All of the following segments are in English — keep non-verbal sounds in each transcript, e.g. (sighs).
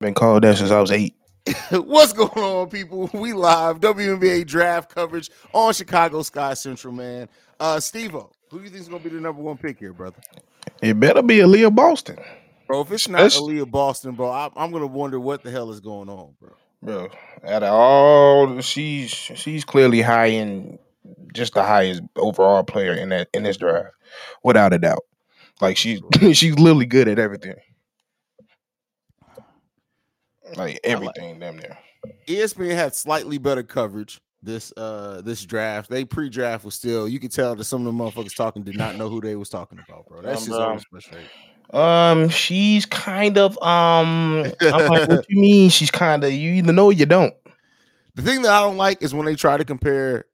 Been called that since I was eight. (laughs) What's going on, people? (laughs) We live WNBA draft coverage on Chicago Sky Central, man. Uh Steve who do you think is gonna be the number one pick here, brother? It better be Aliyah Boston. Bro, if it's not That's... Aliyah Boston, bro, I, am gonna wonder what the hell is going on, bro. Bro, out of all, she's she's clearly high in just the highest overall player in that in this draft, without a doubt. Like she's (laughs) she's literally good at everything. Like everything, damn near. ESPN had slightly better coverage this uh this draft. They pre-draft was still you could tell that some of the motherfuckers talking did not know who they was talking about, bro. That's just always frustrating. Um, she's kind of um. I'm like, what you mean? She's kind of you either know or you don't. The thing that I don't like is when they try to compare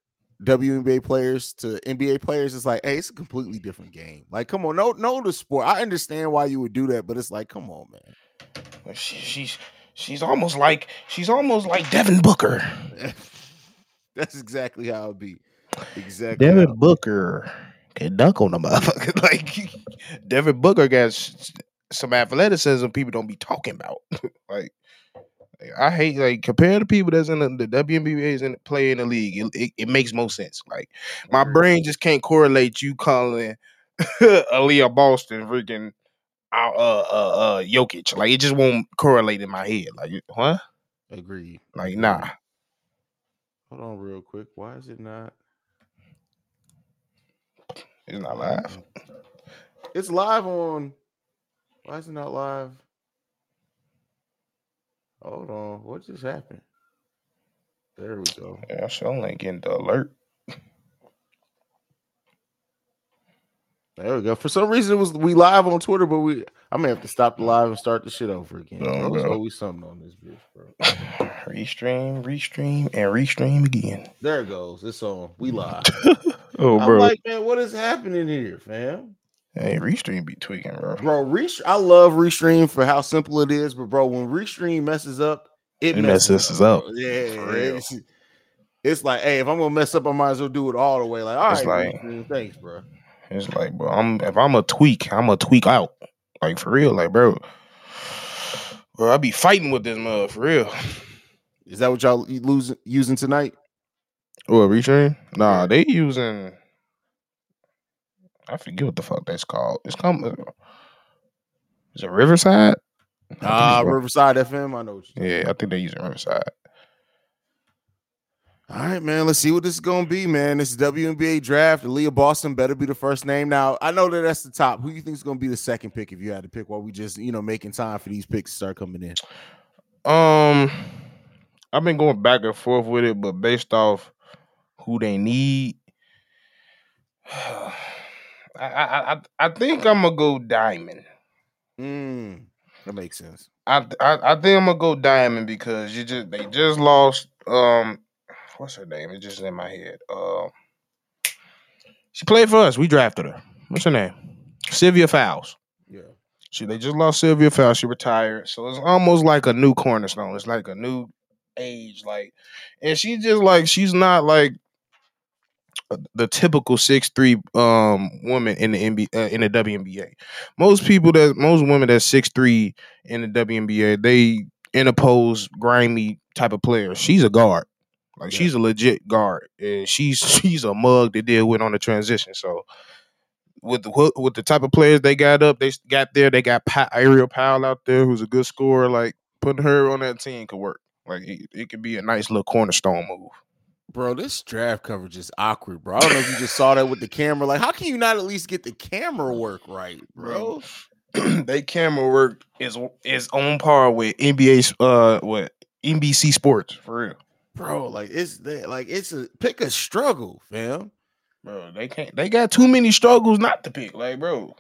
WNBA players to NBA players. It's like, hey, it's a completely different game. Like, come on, no, no, the sport. I understand why you would do that, but it's like, come on, man. She, she's she's almost like she's almost like Devin Booker. (laughs) That's exactly how it be. Exactly. Devin Booker can dunk on the motherfucker. (laughs) like Devin Booker got some athleticism people don't be talking about. (laughs) like I hate like compare the people that's in the, the WNBA is in play in the league. It, it, it, makes more sense. Like my brain just can't correlate you calling Aliyah Boston freaking uh, uh uh Jokic. Like it just won't correlate in my head. Like huh? Agreed. Like nah. Hold on real quick. Why is it not? It's not live. It's live on. Why is it not live? Hold on. What just happened? There we go. Yeah, she only getting the alert. There we go. For some reason, it was we live on Twitter, but we I may have to stop the live and start the shit over again. No, There's always something on this bitch, bro. (sighs) restream, restream, and restream again. There it goes. It's on. We live. (laughs) oh, bro. I'm like, man, what is happening here, fam? Hey, Restream be tweaking, bro. Bro, Restream, I love Restream for how simple it is, but bro, when Restream messes up, it, it messes, messes up. up. Yeah, it's, it's, like, hey, if I'm gonna mess up, I might as well do it all the way. Like, all right, like, thanks, bro. It's like, bro, I'm if I'm a tweak, I'm a tweak out. Like for real, like, bro. Bro, I be fighting with this mother for real. Is that what y'all losing using tonight? What Restream? Nah, they using I forget what the fuck that's called. It's called. Uh, is it Riverside? Ah, uh, Riverside FM. I know. yeah, I think they're using Riverside. All right, man. Let's see what this is gonna be, man. This is WNBA draft. Leah Boston better be the first name. Now, I know that that's the top. Who you think is gonna be the second pick if you had to pick? While we just, you know, making time for these picks to start coming in. Um, I've been going back and forth with it, but based off who they need. (sighs) I I I think I'm gonna go diamond. Mm, that makes sense. I, I I think I'm gonna go diamond because you just they just lost um what's her name? It's just in my head. Uh, she played for us. We drafted her. What's her name? Sylvia Fowles. Yeah. She they just lost Sylvia Fowles. She retired. So it's almost like a new cornerstone. It's like a new age. Like, and she just like she's not like the typical six three um woman in the NBA uh, in the WNBA. Most people that most women that six three in the WNBA they interpose grimy type of player. She's a guard, like yeah. she's a legit guard, and she's (laughs) she's a mug to deal with on the transition. So with the with the type of players they got up, they got there. They got pa- Aerial Powers out there, who's a good scorer. Like putting her on that team could work. Like it, it could be a nice little cornerstone move. Bro, this draft coverage is awkward, bro. I don't know if you just saw that with the camera. Like, how can you not at least get the camera work right, bro? (clears throat) they camera work is is on par with NBA uh what NBC Sports for real. Bro, like it's like it's a pick a struggle, fam. Bro, they can't they got too many struggles not to pick. Like, bro.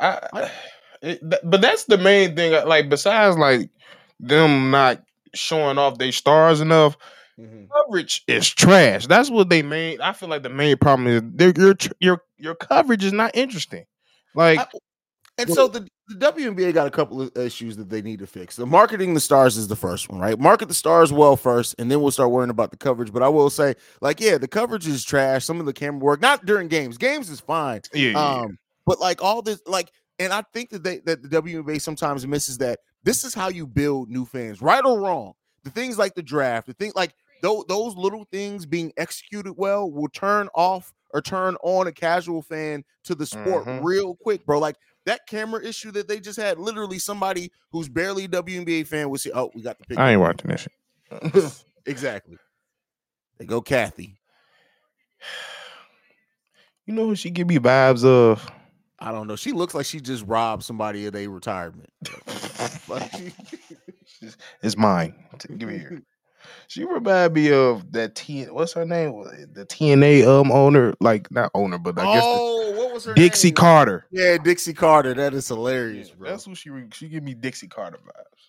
I, (sighs) it, but that's the main thing. Like, besides like them not showing off their stars enough, Mm-hmm. Coverage is trash. That's what they made. I feel like the main problem is your your your coverage is not interesting. Like, I, and so the, the WNBA got a couple of issues that they need to fix. The marketing the stars is the first one, right? Market the stars well first, and then we'll start worrying about the coverage. But I will say, like, yeah, the coverage is trash. Some of the camera work, not during games. Games is fine. Yeah. Um, but like all this, like and I think that they that the WNBA sometimes misses that this is how you build new fans, right or wrong. The things like the draft, the thing like those those little things being executed well will turn off or turn on a casual fan to the sport Mhm. real quick, bro. Like that camera issue that they just had, literally somebody who's barely a WNBA fan would say, "Oh, we got the pick." I ain't watching this shit. (laughs) exactly. They go, Cathy. (sighs) you know what she give me vibes of? I don't know. She looks like she just robbed somebody of their retirement. (laughs) Like, (laughs) she- It's mine. Give me here. She remind me of that T. What's her name? The TNA um owner, like not owner, but I guess the oh, what was her Dixie name? Carter. Yeah, Dixie Carter. That is Yeah, hilarious, bro. that's what she she give me Dixie Carter vibes.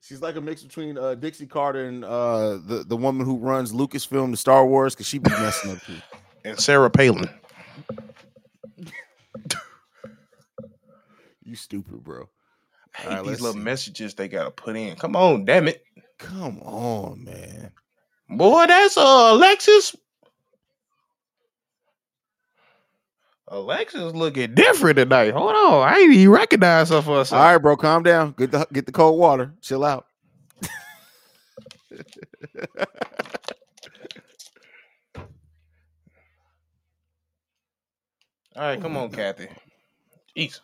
She's like a mix between uh, Dixie Carter and uh, the the woman who runs Lucasfilm, the Star Wars, because she be messing up too. (laughs) And Sarah Palin. You stupid, bro. I hate Alright, these little see. messages they gotta put in. Come on, damn it, Come on, man. boy. That's uh Alexis. Alexis looking different tonight. Hold on, I ain't even recognize her for a second. right, bro, calm down. Get the get the cold water. Chill out. (laughs) All right, come on, Cathy. Jesus.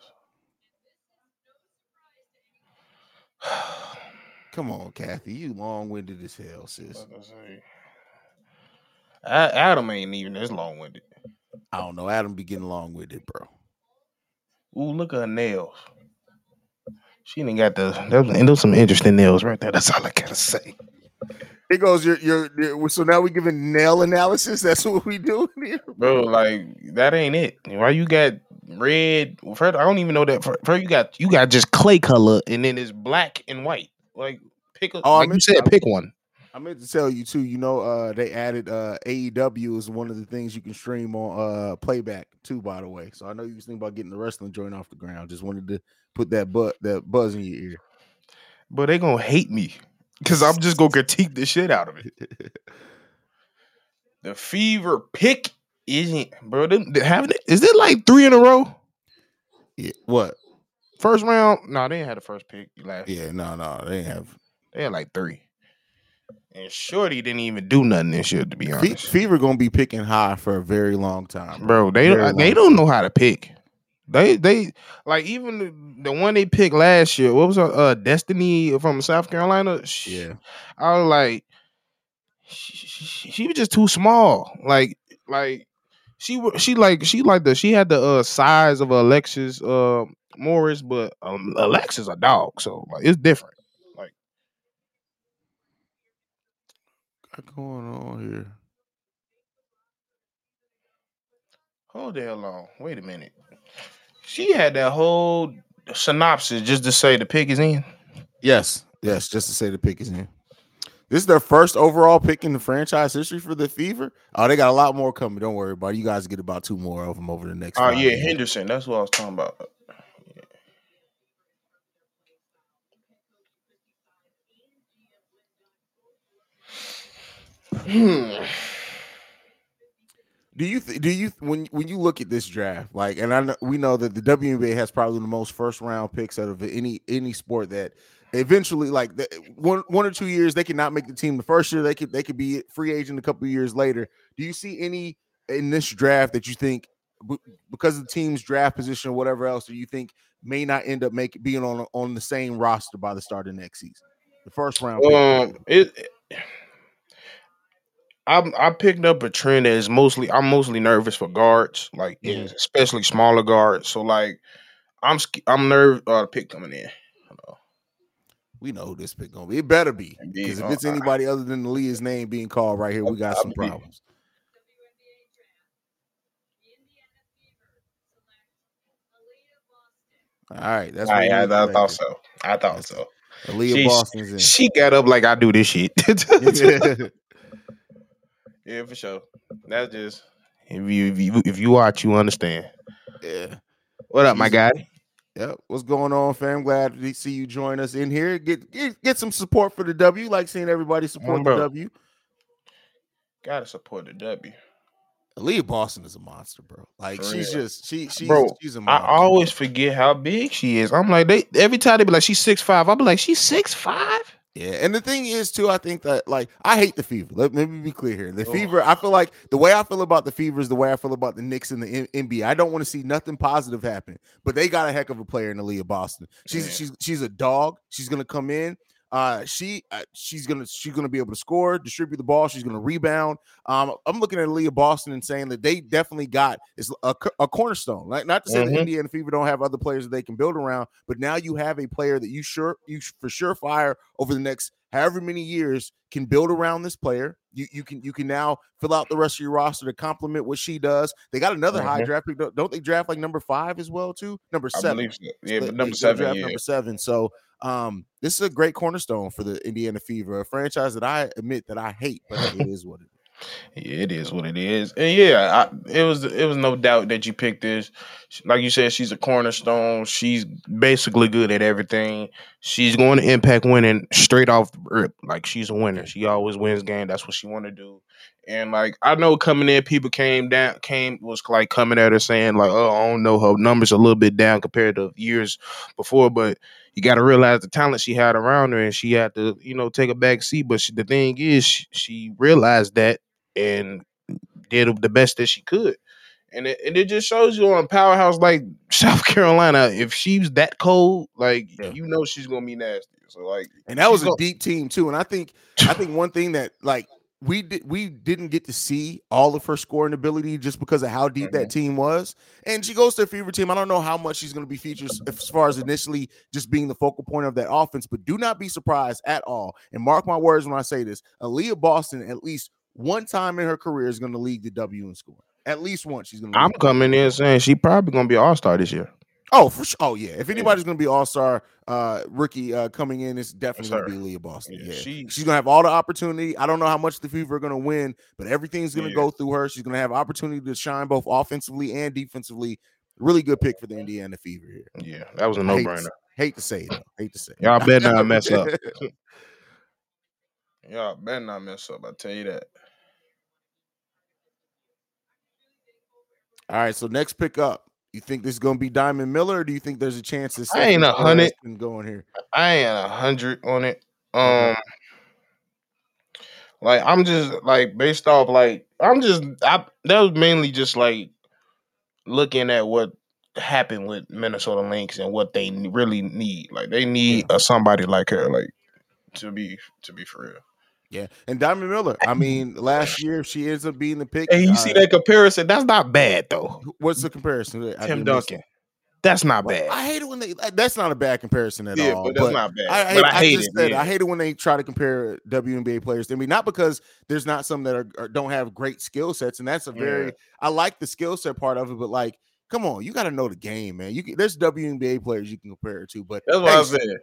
(sighs) (sighs) Come on, Cathy. You long winded as hell, sis. I Adam ain't even as long winded. I don't know. Adam be getting long with it, bro. Ooh, look at her nails. She didn't got the those, and those some interesting nails right there. That's all I gotta say. It goes. You're you're so now we giving nail analysis. That's what we doing here, Bro, like that ain't it. Why you got red? First, I don't even know that. First, you got you got just clay color, and then it's black and white. Like pick a, Oh, I like you said, I- pick one. I meant to tell you too. You know, uh, they added uh AEW is one of the things you can stream on uh playback too. By the way, so I know you was thinking about getting the wrestling joint off the ground. Just wanted to put that but that buzz in your ear. But they gonna hate me because I'm just gonna critique the shit out of it. (laughs) The fever pick isn't, bro. Them, they having it, is it like three in a row? Yeah. What? First round? No, they ain't had the first pick last. Yeah. No. No. They ain't have. They had like three. And Shorty didn't even do nothing this year, to be Fe- honest. Fever gonna be picking high for a very long time, Bro, they Very they don't know how to pick. They they like even the, the one they picked last year. What was her uh Destanni from South Carolina? Sh- Yeah. I was like, she, she, she was just too small. Like like she she like she like the she had the uh size of Alexis uh Morris, but um, Alexis a dog, so like it's different. What's going on here? Hold the hell on. Wait a minute. She had that whole synopsis just to say the pick is in. Yes. Yes. Just to say the pick is in. This is their first overall pick in the franchise history for the Fever. Oh, they got a lot more coming. Don't worry about it. You guys get about two more of them over the next. Oh five yeah, years. Henderson. That's what I was talking about. Hmm. Do you th- do you when when you look at this draft, like, and I know we know that the WNBA has probably the most first round picks out of any any sport that eventually, like, the, one one or two years they cannot make the team. The first year they could they could be free agent a couple years later. Do you see any in this draft that you think because of the team's draft position or whatever else, do you think may not end up making being on on the same roster by the start of next season? The first round. pick. Um, it. I'm I picked up a trend that is mostly I'm mostly nervous for guards, like Yeah. especially smaller guards. So like I'm I'm nervous uh, pick coming in. we know who this pick gonna be. It better be because if Oh, it's anybody other than Leah's name being called right here, we got some problems. All right, that's what I, I, I thought so. I thought so. Aliyah She's- Boston's in. She got up like I do this shit. (laughs) (laughs) yeah, for sure. That's just if you if you if you watch, you understand. yeah. What up, my guy? Yep. What's going on, fam? Glad to see you join us in here. Get get, get some support for the W. Like seeing everybody support the. W. Gotta support the W. Leah Boston is a monster, bro. Like For she's real. just she she's Bro, she's a monster. I always forget how big she is. I'm like, they every time they be like, she's six five. I'll be like, she's six five. Yeah, and the thing is too, I think that like I hate the fever. Let, let me be clear here. The Ugh. fever, I feel like the way I feel about the fever is the way I feel about the Knicks and the N- NBA. I don't want to see nothing positive happen, but they got a heck of a player in Aliyah Boston. She's she's she's a dog. She's gonna come in. Uh, she uh, she's gonna she's gonna be able to score, distribute the ball. She's gonna rebound. Um, I'm looking at Leah Boston and saying that they definitely got is a, a cornerstone. Like not to say Mhm. that Indiana Fever don't have other players that they can build around, but now you have a player that you sure you for sure fire over the next however many years can build around this player. You you can you can now fill out the rest of your roster to complement what she does. They got another high Mhm. draft pick. Don't, they draft like number five as well too? Number seven. so. Yeah, they- number they seven, draft yeah. number seven. So um, this is a great cornerstone for the Indiana Fever, a franchise that I admit that I hate, but it is what it is. (laughs) Yeah, it is what it is, and yeah, I, it was it was no doubt that you picked this. Like you said, she's a cornerstone. She's basically good at everything. She's going to impact winning straight off the rip. Like she's a winner. She always wins game. That's what she want to do. And like I know coming in, people came down, came was like coming at her saying like, "Oh, I don't know, her numbers a little bit down compared to years before." But you got to realize the talent she had around her, and she had to, you know, take a back seat. But she, the thing is, she, she realized that and did the best that she could. And it, and it just shows you on powerhouse like (laughs) South Carolina, if she's that cold, like Yeah. you know she's gonna be nasty. So like, And that was a go- deep team too. And I think I think one thing that like we did we didn't get to see all of her scoring ability just because of how deep that mm-hmm. team was. And she goes to a fever team. I don't know how much she's going to be featured as far as initially just being the focal point of that offense, but do not be surprised at all. And mark my words when I say this: Aliyah Boston, at least one time in her career, is going to lead the W in scoring. At least once she's going to. I'm coming in saying she probably gonna be all star this year. Oh, for sure. Oh, yeah. If anybody's going to be All Star uh, rookie uh, coming in, it's definitely going to be Leah Boston. Yeah, Yeah, she- she's going to have all the opportunity. I don't know how much the Fever are going to win, but everything's going to Yeah. go through her. She's going to have opportunity to shine both offensively and defensively. Really good pick for the Indiana Fever here. Yeah, that was a no brainer. Hate to say it, though. Hate to say it. Y'all better not mess up. (laughs) Y'all better not mess up. I tell you that. all right, so next pick up. You think this is going to be Diamond Miller, or do you think there's a chance that I ain't a hundred. Can here? I ain't a hundred on it. Um, like I'm just like based off like I'm just I that was mainly just like looking at what happened with Minnesota Lynx and what they really need. Like they need a somebody like her, like to be to be for real. Yeah, and Diamond Miller. I mean, last year if she ends up being the pick. Hey, you uh, see that comparison? That's not bad though. What's the comparison? Tim Duncan. That's not Well, bad. I hate it when they. That's not a bad comparison at yeah, all. but that's not bad. I, I, but I I hate it. said yeah. I hate it when they try to compare WNBA players to me. Not because there's not some that are, are- don't have great skill sets, and that's a very. Yeah. I like the skill set part of it, but like, come on, you got to know the game, man. You can, there's WNBA players you can compare it to, but That's what hey, I said.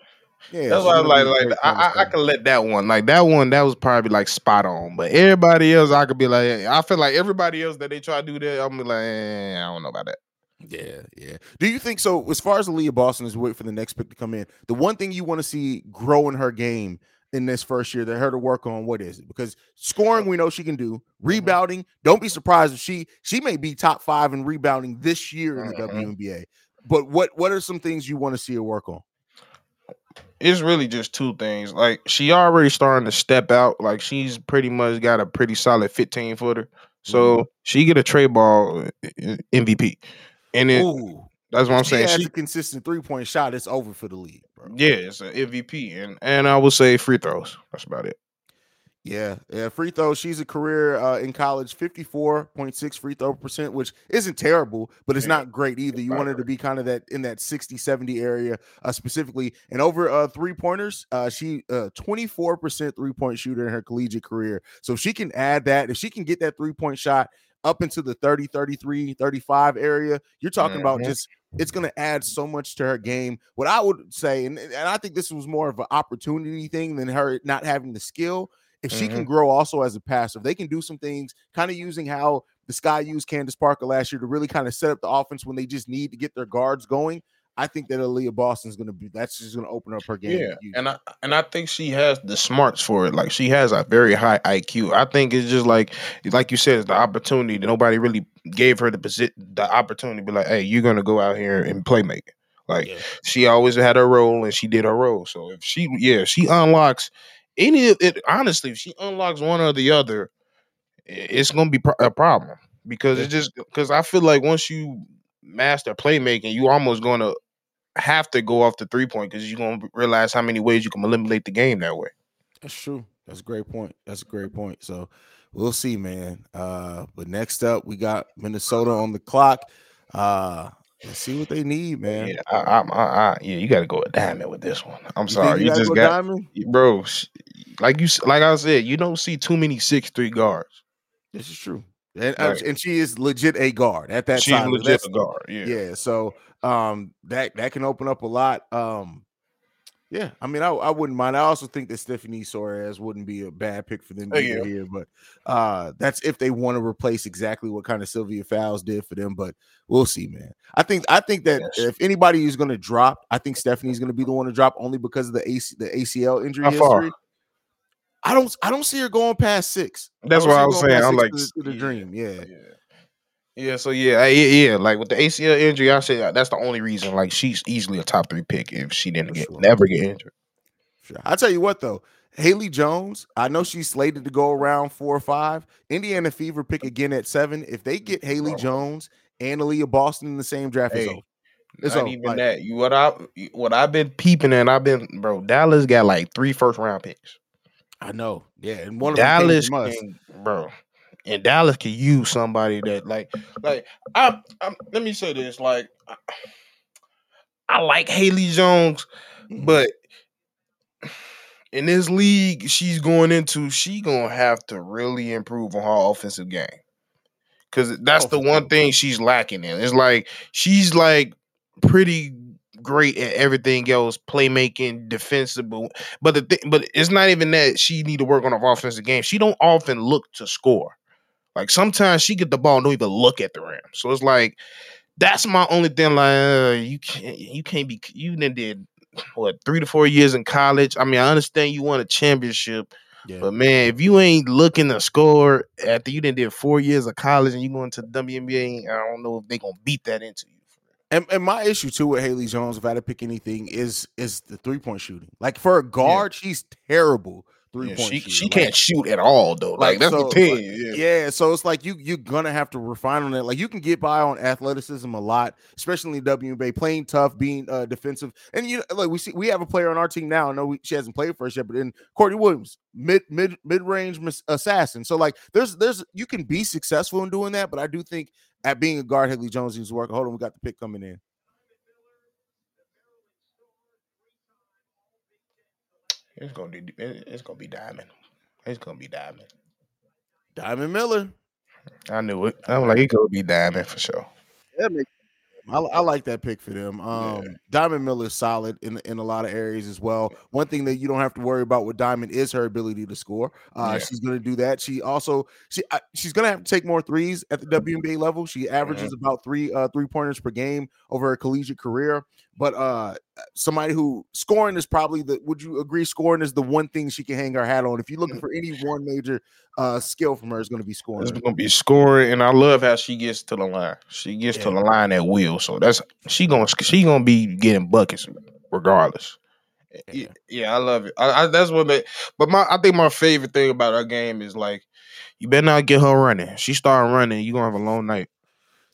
Yeah, That's why I gonna like like I, I, I can let that one like that one that was probably like spot on, but everybody else I could be like I feel like everybody else that they try to do that I'm like eh, I don't know about that. Yeah, yeah. Do you think so? As far as Aliyah Boston is wait for the next pick to come in, the one thing you want to see grow in her game in this first year that her to work on, what is it? Because scoring, we know she can do. Rebounding, don't be surprised if she she may be top five in rebounding this year in the Mhm. WNBA. But what what are some things you want to see her work on? It's really just two things. Like she already starting to step out. Like she's pretty much got a pretty solid 15 footer. So Mm-hmm. she get a trade ball uh, MVP. And Ooh, that's what I'm she saying. has She, a consistent three point shot. It's over for the league, bro. yeah, it's an MVP. And and I would say free throws. That's about it. Yeah, yeah. Free throw. She's a career uh, in college, fifty-four point six free throw percent, which isn't terrible, but it's not great either. You not want her to be kind of that in that 60, 70 area uh, specifically. And over uh, three pointers, uh, she uh, 24% three point shooter in her collegiate career. So if she can add that, if she can get that three point shot up into the 30, 33, 35 area, you're talking about Mhm. just it's going to add so much to her game. What I would say, and, and I think this was more of an opportunity thing than her not having the skill. If she can mm-hmm. grow also as a passer, they can do some things kind of using how the Sky used Candace Parker last year to really kind of set up the offense when they just need to get their guards going. I think that Aliyah Boston's going to be that's just going to open up her game. Yeah, and I and I think she has the smarts for it. Like she has a very high IQ. I think it's just like like you said, it's the opportunity that nobody really gave her the position, the opportunity to be like, hey, you're going to go out here and play make. Like Yeah. she always had her role and she did her role. So if she, yeah, she unlocks any of it. Honestly, if she unlocks one or the other, it's gonna be a problem because it just because I feel like once you master playmaking, you almost gonna have to go off the three point because you're gonna realize how many ways you can eliminate the game that way. That's true. That's a great point. That's a great point. So we'll see, man. Uh, but next up, we got Minnesota on the clock. Uh, see what they need, man. Yeah, I, I, I, I, yeah, you got to go with diamond with this one. I'm You sorry, you, gotta just go got diamond. bro. sh- Like you, like I said, you don't see too many six three guards. This is true, and uh, Right. and she is legit a guard at that She's time. legit That's- a guard. Yeah. yeah. So um, that that can open up a lot. Um, yeah, I mean, I, I wouldn't mind. I also think that Stephanie Soares wouldn't be a bad pick for them Oh, yeah. here, but uh, that's if they want to replace exactly what kind of Sylvia Fowles did for them. But we'll see, man. I think I think that Yes. if anybody is going to drop, I think Stephanie's going to be the one to drop only because of the AC, the ACL injury How far? I don't I don't see her going past six. That's what I was saying. I'm like, the, the dream. Yeah. Yeah. Yeah, so yeah, I, yeah, yeah, like with the ACL injury, I say that's the only reason. Like she's easily a top three pick if she didn't get sure. never get injured. Sure. I tell you what though, Haley Jones, I know she's slated to go around four or five. Indiana Fever pick again at seven. If they get Haley Bro. Jones and Aliyah Boston in the same draft, it's Hey, over. It's Not over. even Like, that. You what I what I've been peeping and I've been bro. Dallas got like three first round picks. I know. Yeah, and one of Dallas them came from us. bro, and Dallas can use somebody that like like I I'm, let me say this like I, I like Haley Jones, Mhm. but in this league she's going into, she gonna have to really improve on her offensive game. Cause that's Oh, the one thing she's lacking in. It's like she's like pretty great at everything else, playmaking, defensive. But but the thing, but it's not even that she need to work on her offensive game. She don't often look to score. Like sometimes she get the ball and don't even look at the rim. So it's like that's my only thing. Like uh, you can't you can't be you then did what three to four years in college. I mean, I understand you won a championship, Yeah. but man, if you ain't looking to score after you done did four years of college and you going to the WNBA, I don't know if they gonna beat that into you. And, and my issue too with Haley Jones, if I had to pick anything, is is the three point shooting. Like for a guard, she's terrible three Yeah, point she shooter. she Like, can't shoot at all though. Like, like, that's so, the thing. like, yeah. Yeah, so it's like you you're gonna have to refine on that. Like you can get by on athleticism a lot, especially in WNBA, playing tough, being uh, defensive. And you know, like we see, we have a player on our team now. I know we, she hasn't played for us yet, but in Courtney Williams, mid mid mid range assassin. So like, there's there's you can be successful in doing that, but I do think at being a guard, Haley Jones needs to work. Hold on, we got the pick coming in. It's gonna be it's gonna be diamond. It's gonna be diamond. Diamond Miller. I knew it. I'm like, he gonna be diamond for sure. That makes I, I like that pick for them. Um, Diamond Miller is solid in in a lot of areas as well. One thing that you don't have to worry about with Diamond is her ability to score. Uh, Yeah. She's going to do that. She also she uh, she's going to have to take more threes at the WNBA level. She averages about three uh, three pointers per game over her collegiate career. But uh, somebody who scoring is probably the. Would you agree? Scoring is the one thing she can hang her hat on. If you're looking for any one major uh, skill from her, is going to be scoring. It's gonna be scoring, and I love how she gets to the line. She gets to the line at will, so that's she gonna she gonna be getting buckets regardless. Yeah. Yeah, yeah, I love it. I, I, that's what. They, but my I think my favorite thing about her game is like you better not get her running. She start running, you gonna have a long night.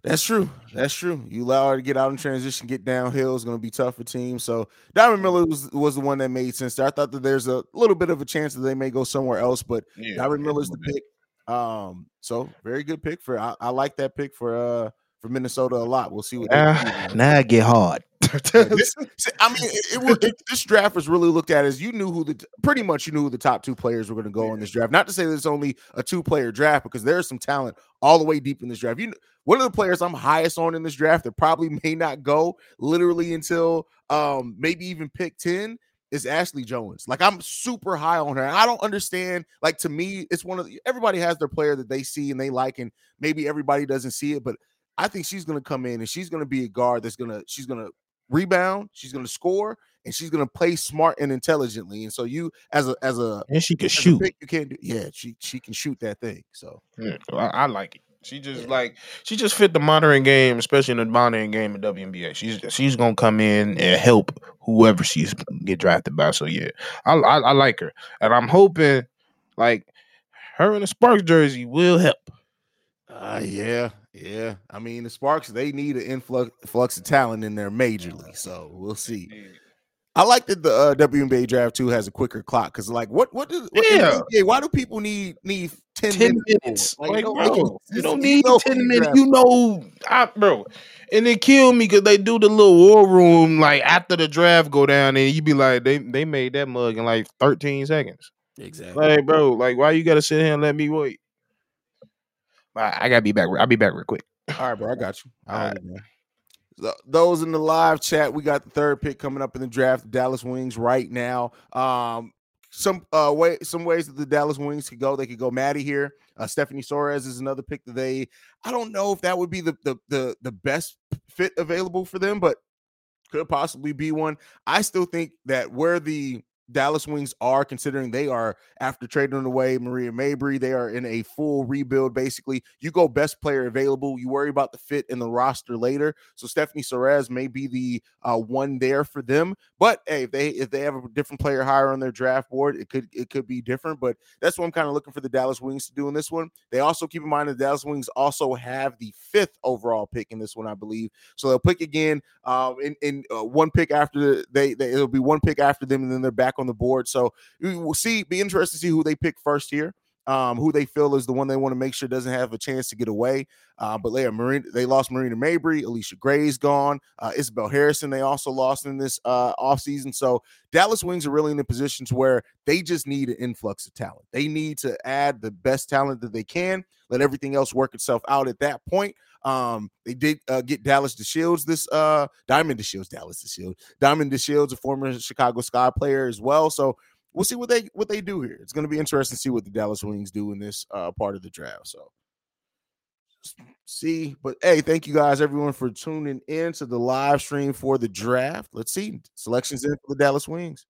That's true. That's true. You allow her to get out in transition, get downhill is going to be tough for teams. So Diamond Miller was, was the one that made sense. There. I thought that there's a little bit of a chance that they may go somewhere else, but Yeah, Diamond Miller's the pick. Um, so very good pick for. I, I like that pick for uh for Minnesota a lot. We'll see what. they Now, now get hard. (laughs) Yeah, this- I mean, it, it, was- it- this draft was really looked at as you knew who the pretty much you knew who the top two players were going to go in this draft. Not to say that it's only a two player draft because there's some talent all the way deep in this draft. You one of the players I'm highest on in this draft that probably (laughs) may not go literally until um maybe even pick ten is Ashley Joens. Like I'm super high on her. And I don't understand. Like to me, it's one of the, everybody has their player that they see and they like, and maybe everybody doesn't see it, but I think she's gonna come in and she's gonna be a guard that's gonna she's gonna rebound, she's going to score, and she's going to play smart and intelligently. And so you, as a as a and she can shoot. pick, you can't do. Yeah, she she can shoot that thing. So Yeah, I, I like it. She just Yeah. like she just fit the modern game, especially in the modern game of WNBA. She's she's gonna come in and help whoever she's get drafted by. So yeah, I, I I like her, and I'm hoping like her in the Sparks jersey will help. Uh, yeah, yeah. I mean, the Sparks they need an influx flux of talent in there majorly. So we'll see. I like that the uh, WNBA draft too has a quicker clock because, like, what what does what, Yeah. NBA, why do people need need ten, Ten minutes? minutes, for? like, don't bro, you don't need know ten minutes. You know, I, bro, and it killed me because they do the little war room like after the draft go down, and you be like, they they made that mug in like 13 seconds. exactly. Like, bro, like, why you gotta sit here and let me wait? I, I gotta be back. I'll be back real quick. All right, bro, I got you. All All right. right, man. Those in the live chat, we got the third pick coming up in the draft, Dallas Wings right now. Um, some uh way some ways that the Dallas Wings could go. They could go Maddie here. Uh, Stephanie Soares is another pick that they. I don't know if that would be the the the, the best fit available for them, but could possibly be one. I still think that where the Dallas Wings are, considering they are after trading away Maria Mabrey, they are in a full rebuild. Basically, you go best player available. You worry about the fit in the roster later. So Stephanie Soares may be the uh, one there for them. But hey, if they if they have a different player higher on their draft board, it could it could be different. But that's what I'm kind of looking for the Dallas Wings to do in this one. They also keep in mind the Dallas Wings also have the fifth overall pick in this one, I believe. So they'll pick again um, in, in uh, one pick after they, they it'll be one pick after them, and then they're back on the board. So we will see. Be interested to see who they pick first here. Um, who they feel is the one they want to make sure doesn't have a chance to get away. Uh, but they, Marina, they lost Marina Mabrey, Allisha Gray's gone, uh, Isabelle Harrison. They also lost in this uh, offseason. So Dallas Wings are really in a position to where they just need an influx of talent. They need to add the best talent that they can. Let everything else work itself out at that point. Um, they did uh, get Dallas DeShields this uh Diamond DeShields, Dallas DeShields, Diamond DeShields, a former Chicago Sky player as well. So we'll see what they what they do here. It's going to be interesting to see what the Dallas Wings do in this uh part of the draft. So see, but hey, thank you guys everyone for tuning in to the live stream for the draft. Let's see selections in for the Dallas Wings.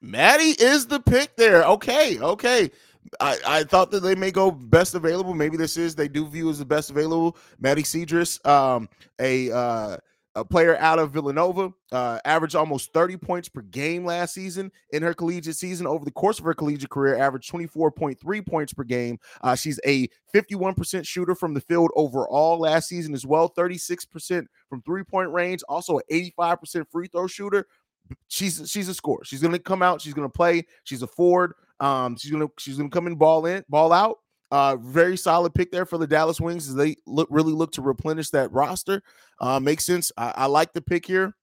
Maddie is the pick there. Okay, okay. I, I thought that they may go best available. Maybe this is they do view as the best available. Maddy Siegrist, um, a uh, a player out of Villanova, uh, averaged almost 30 points per game last season in her collegiate season. Over the course of her collegiate career, averaged 24.3 points per game. Uh, she's a 51% shooter from the field overall last season as well, 36% from three point range, also an 85% free throw shooter she's she's a scorer. She's gonna come out. She's gonna play. She's a forward. Um, she's gonna she's gonna come in, ball in, ball out. Uh, very solid pick there for the Dallas Wings as they look really look to replenish that roster. Uh, makes sense. I, I like the pick here.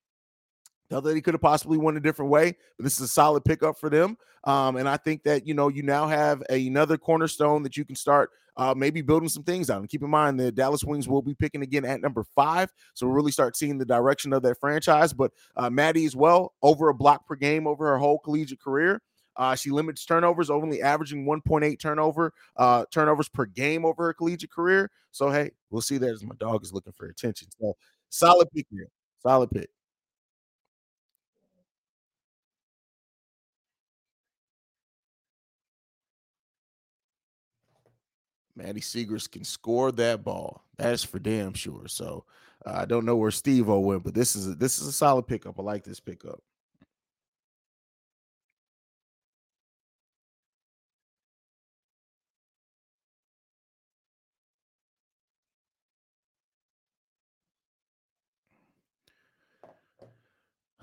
Thought that he could have possibly won a different way, but this is a solid pickup for them. Um, and I think that you know you now have another cornerstone that you can start uh, maybe building some things out. And keep in mind the Dallas Wings will be picking again at number five, so we'll really start seeing the direction of that franchise. But uh, Maddie as well, over a block per game over her whole collegiate career. Uh, she limits turnovers, only averaging 1.8 turnover uh, turnovers per game over her collegiate career. So hey, we'll see that as my dog is looking for attention. So solid pick here, solid pick. Maddy Siegrist can score that ball. That's for damn sure. So uh, I don't know where Stevo went, but this is a, this is a solid pickup. I like this pickup.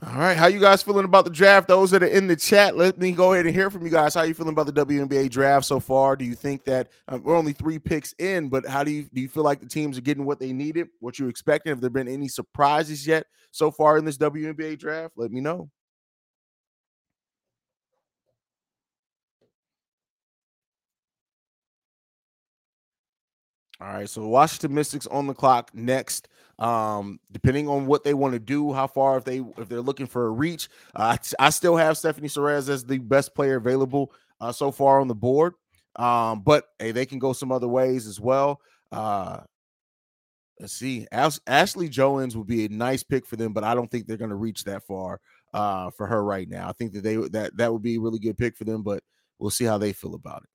All right, how you guys feeling about the draft? Those that are in the chat, let me go ahead and hear from you guys. How you feeling about the WNBA draft so far? Do you think that um, we're only three picks in, but how do you do you feel like the teams are getting what they needed, what you expecting? Have there been any surprises yet so far in this WNBA draft? Let me know. All right, so Washington Mystics on the clock next. Um, depending on what they want to do, how far if they if they're looking for a reach, uh, I still have Stephanie Soares as the best player available. uh, so far on the board. Um, but hey, they can go some other ways as well. Uh, let's see. Ash- Ashley Joens would be a nice pick for them, but I don't think they're going to reach that far uh, for her right now. I think that they that that would be a really good pick for them, but we'll see how they feel about it.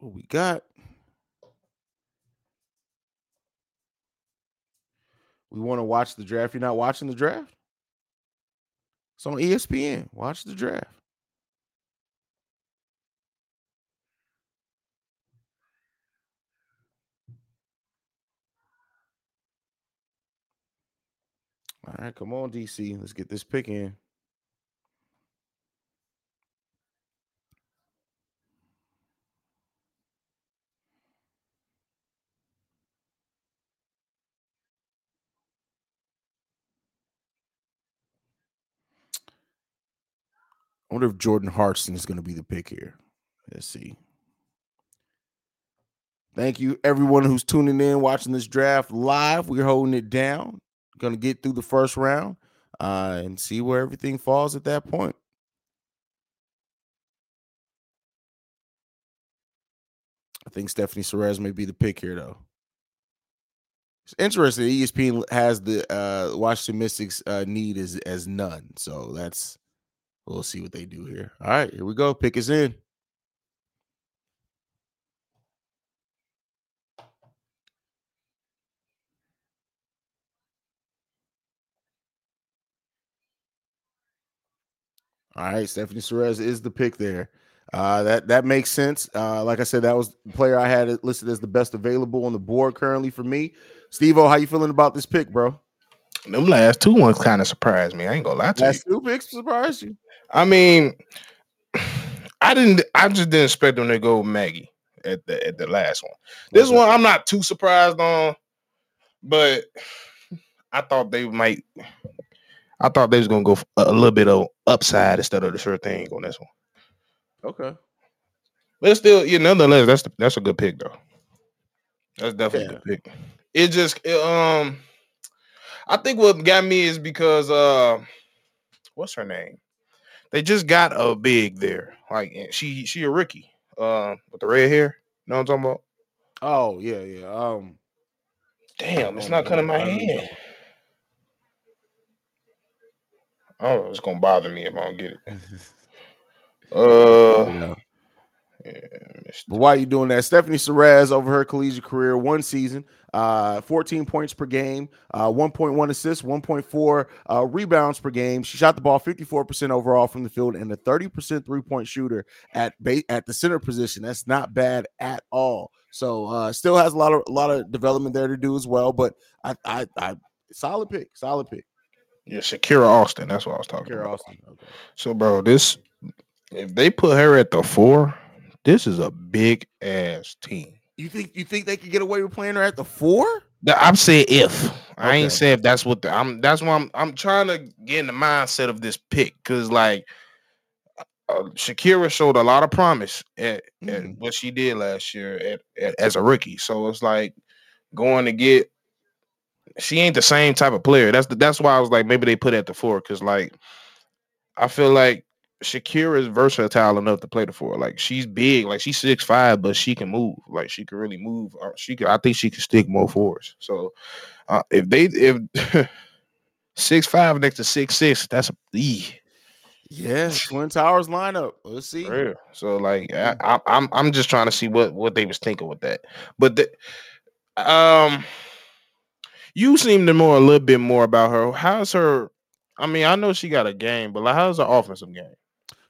What we got? We want to watch the draft. You're not watching the draft? It's on ESPN. Watch the draft. All right, come on, DC. Let's get this pick in. I wonder if Jordan Horston is going to be the pick here. Let's see. Thank you, everyone who's tuning in, watching this draft live. We're holding it down. Going to get through the first round uh, and see where everything falls at that point. I think Stephanie Soares may be the pick here, though. It's interesting. ESPN has the uh, Washington Mystics uh, need as as none, so that's We'll see what they do here. All right, here we go. Pick is in. All right, Stephanie Soares is the pick there. Uh, that that makes sense. Uh, like I said, that was the player I had listed as the best available on the board currently for me. Stevo, how you feeling about this pick, bro? Them last two ones kind of surprised me. I ain't gonna lie to last you. two picks surprised you. I mean, (sighs) I didn't. I just didn't expect them to go Maggie at the at the last one. This Okay. one I'm not too surprised on, but I thought they might. I thought they was gonna go a little bit of upside instead of the sure thing on this one. Okay. But still, yeah, nonetheless, that's the, that's a good pick though. That's definitely a good pick. It just it, um, I think what got me is because uh, what's her name? They just got a big there. Like she she a rookie. Uh, with the red hair. You know what I'm talking about? Oh yeah, yeah. Um, Damn, it's not cutting my I don't know. head. Oh, it's gonna bother me if I don't get it. (laughs) Uh, yeah. Yeah, But while you doing that, Stephanie Soares over her collegiate career, one season, uh, 14 points per game, uh, 1.1 assists, 1.4 uh, rebounds per game. She shot the ball 54% overall from the field and a 30% three point shooter at ba- at the center position. That's not bad at all. So uh, still has a lot of a lot of development there to do as well. But I, I, I solid pick, solid pick. Yeah, Shakira Austin. That's what I was talking Kara about. Austin. Okay. So, bro, this if they put her at the four, this is a big ass team. You think you think they could get away with playing her at the four? I'm saying if I ain't Okay. saying if that's what the, I'm. That's why I'm. I'm trying to get in the mindset of this pick because like uh, Shakira showed a lot of promise at, at Mhm. what she did last year at, at, as a rookie. So it's like going to get. She ain't the same type of player. That's the, that's why I was like maybe they put it at the four because like I feel like Shakira is versatile enough to play the four. Like she's big, like she's six five, but she can move. Like she can really move. Uh, She can. I think she can stick more fours. So uh, if they if (laughs) six five next to six six, that's a e. Yeah, Twin Towers lineup. Let's see. So like I, I, I'm I'm just trying to see what what they was thinking with that. But the, um, you seem to know a little bit more about her. How's her? I mean, I know she got a game, but like, how's her offensive game?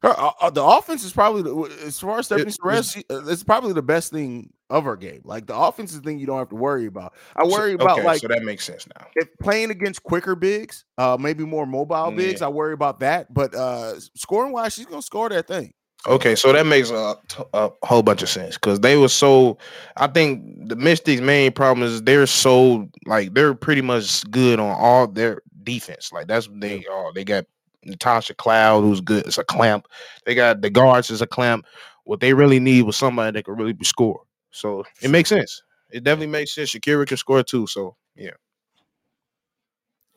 Her uh, uh, the offense is probably the, as far as Stephanie It- Soares, she, uh, it's probably the best thing of her game. Like the offense is the thing you don't have to worry about. I So- worry about okay, like so that makes sense now. if playing against quicker bigs, uh, maybe more mobile bigs. Yeah. I worry about that. But uh, scoring wise, she's gonna score that thing. Okay, so that makes a, a whole bunch of sense because they were so. I think the Mystics' main problem is they're so like they're pretty much good on all their defense. Like that's what they are. They got Natasha Cloud, who's good. It's a clamp. They got the guards is a clamp. what they really need was somebody that could really score. So it makes sense. It definitely makes sense. Shakira can score too. So yeah,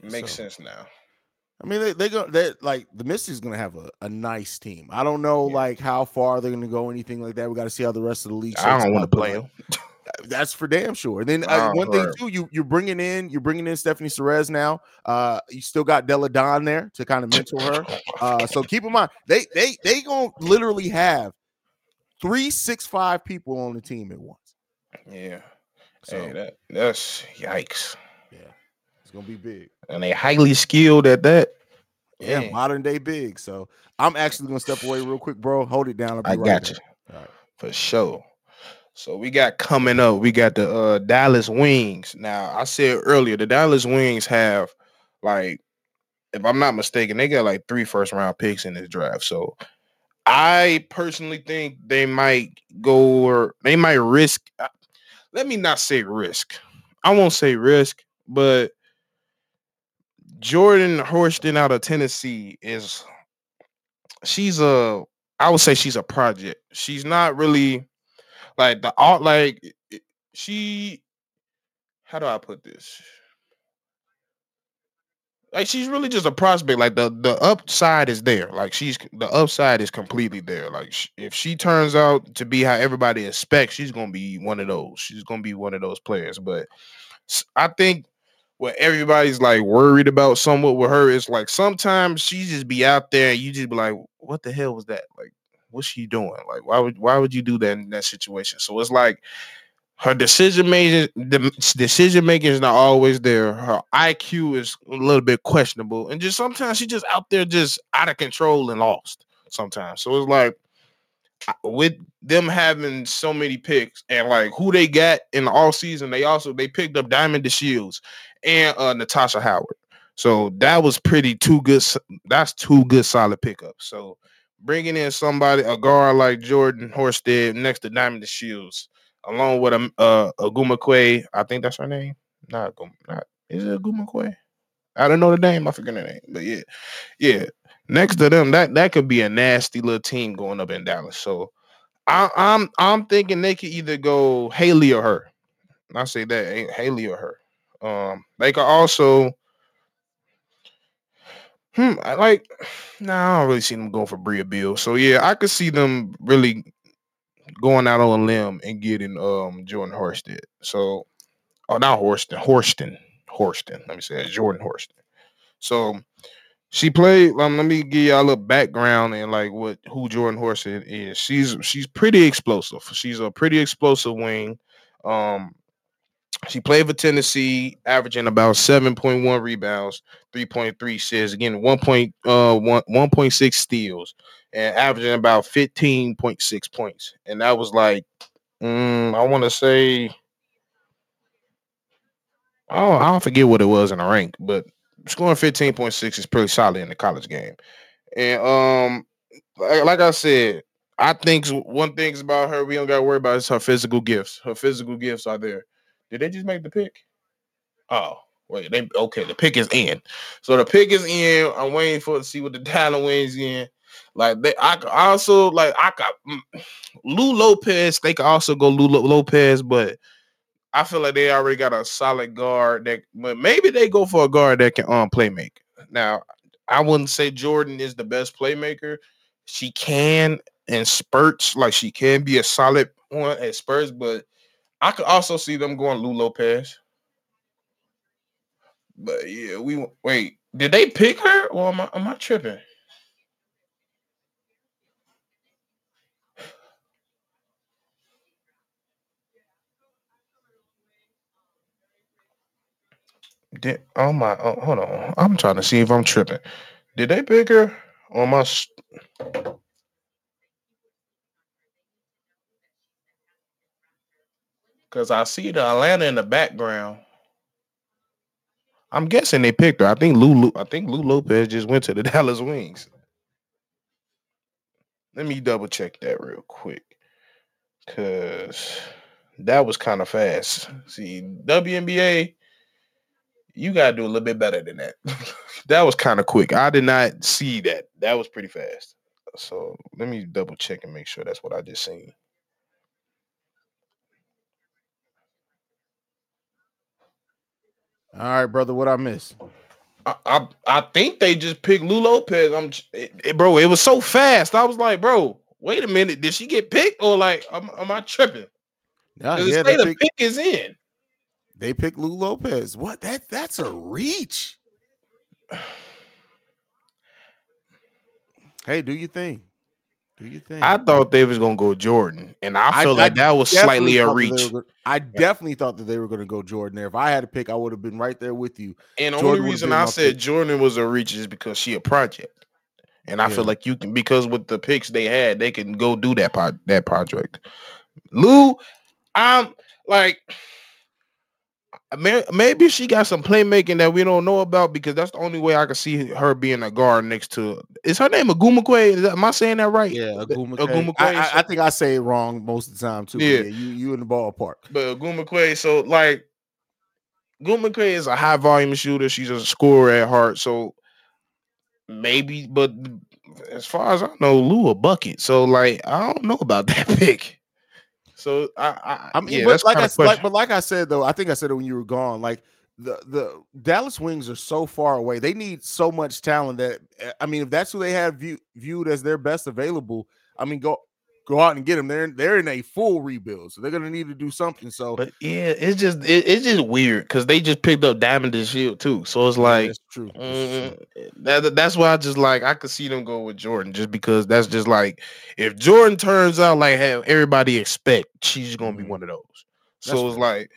it makes So- sense now. I mean, they they go they like the Mystics gonna have a, a nice team. I don't know Yeah. like how far they're gonna go, anything like that. We got to see how the rest of the league. I don't want to play him. That's for damn sure. And then uh, Oh, one thing too, you you're bringing in you're bringing in Stephanie Perez now. Uh, you still got Delle Donne there to kind of mentor her. Uh, so keep in mind they they they gonna literally have three six five people on the team at once. yeah. So hey, that that's yikes. yeah, it's gonna be big. And they highly skilled at that. Yeah, Yeah. modern day big. So I'm actually gonna step away real quick, bro. Hold it down. I right got back. you. All right. For sure. So we got coming up, we got the uh Dallas Wings. Now, I said earlier, the Dallas Wings have like, if I'm not mistaken, they got like three first round picks in this draft. So I personally think they might go or they might risk. uh, Let me not say risk. I won't say risk, but Jordan Horston out of Tennessee is she's a I would say she's a project. She's not really like the art like she how do I put this? Like she's really just a prospect. Like the the upside is there. Like she's the upside is completely there. Like sh- if she turns out to be how everybody expects, she's gonna be one of those. She's gonna be one of those players. But I think what everybody's like worried about somewhat with her is like sometimes she just be out there and you just be like, what the hell was that? Like, what's she doing? Like, why would why would you do that in that situation? So it's like her decision making the decision making is not always there. Her IQ is a little bit questionable, and just sometimes she just out there just out of control and lost. Sometimes, so it's like with them having so many picks and like who they got in the all season, they also they picked up Diamond DeShields and uh Natasha Howard. So that was pretty two good. That's two good solid pickups. So bringing in somebody a guard like Jordan Horsted next to Diamond Shields, along with a uh I think that's her name. Not not is it Aguma Quay? I don't know the name. I forget the name, but yeah, yeah. Next to them, that that could be a nasty little team going up in Dallas. So I, I'm I'm thinking they could either go Haley or her. I say that ain't Haley or her. Um, they could also. Hmm, I like. Nah, I don't really see them going for Brea Beal. So yeah, I could see them really going out on a limb and getting um Jordan Horsted. So, oh, not Horston, Horston, Horston. Let me say it, Jordan Horston. So she played. Um, let me give y'all a little background and like what who Jordan Horston is. She's she's pretty explosive. She's a pretty explosive wing. Um, she played for Tennessee, averaging about 7.1 rebounds, 3.3 assists, again, 1.1 uh, 1, 1.6 steals, and averaging about 15.6 points. And that was like, mm, I want to say, oh, I don't forget what it was in the rank, but scoring 15.6 is pretty solid in the college game. And um, like, like I said, I think one thing's about her we don't got to worry about is her physical gifts. Her physical gifts are there. Did they just make the pick? Oh, wait, they okay. The pick is in. So the pick is in. I'm waiting for to see what the (laughs) talent wins in. Like they, I also like I got Lou Lopez. They could also go Lou Lo- Lopez, but I feel like they already got a solid guard that. But maybe they go for a guard that can um playmaker. Now, I wouldn't say Jordan is the best playmaker. She can in spurts, like she can be a solid one at spurts, but I could also see them going Lou Lopez. But yeah, we wait. Did they pick her or am I, am I tripping? Did oh my oh, hold on. I'm trying to see if I'm tripping. Did they pick her or my because I see the Atlanta in the background. I'm guessing they picked her. I think Lou I think Lou Lopez just went to the (laughs) Dallas Wings. Let me double check that real quick. Cause that was kind of fast. See, WNBA, you gotta do a little bit better than that. (laughs) that was kind of quick. I did not see that. That was pretty fast. so let me double check and make sure that's what I just seen. All right, brother. What I miss? I, I, I think they just picked Lou Lopez. I'm it, it- bro. It was so fast. I was like, bro, wait a minute. Did she get picked or like am, am I tripping? Nah, yeah, they the pick, pick is in. they picked Lou Lopez. What? That that's a reach. (sighs) Hey, do your thing. Do your thing. I thought they was gonna go Jordan, and I I- feel I like that was slightly a thought reach. were go- I definitely thought that they were going to go Jordan there. If I had to pick, I would have been right there with you. And the Jordan only reason I said pick. Jordan was a reach is because she a project, and I feel like you can because with the picks they had, they can go do that pod, that project. Lou, I'm like, may- maybe she got some playmaking that we don't know about because that's the only way I can see her being a guard next to. Is her name Agumakwe? Is that, am I saying that right? Yeah, Aguma Aguma I, I, I think I say it wrong most of the time too. Yeah. Yeah, you you in the ballpark. But Gumakwe, so like Gumakwe is a high volume shooter. She's a scorer at heart. So maybe, but as far as I know, Lou a bucket. So like I don't know about (laughs) that pick. So I, I, I mean, yeah, but like I like, but like I said though, I think I said it when you were gone. Like the the Dallas Wings are so far away. They need so much talent that uh, I mean, if that's who they have view, viewed as their best available, I mean, go go out and get them. They're they're in a full rebuild, so they're gonna need to do something. So But yeah, it's just it, it's just weird because they just picked up Diamond and Shield too. So it's yeah, like that's true. Mm, that, that's why I just like I could see them go with Jordan just because that's just like if Jordan turns out like have everybody expect she's gonna be Mhm. one of those. That's So it's fair. like,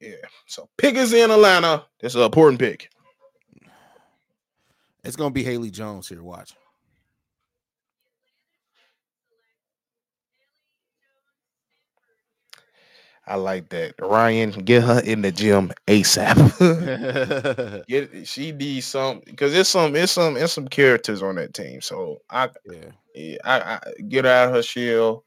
yeah. So pick is in Atlanta. It's an important pick. It's gonna be Haley Jones here. Watch. I like that. Ryan, get her in the gym ASAP. (laughs) get she needs some because it's some it's some it's some characters on that team. So I yeah, I, I get out of her shell.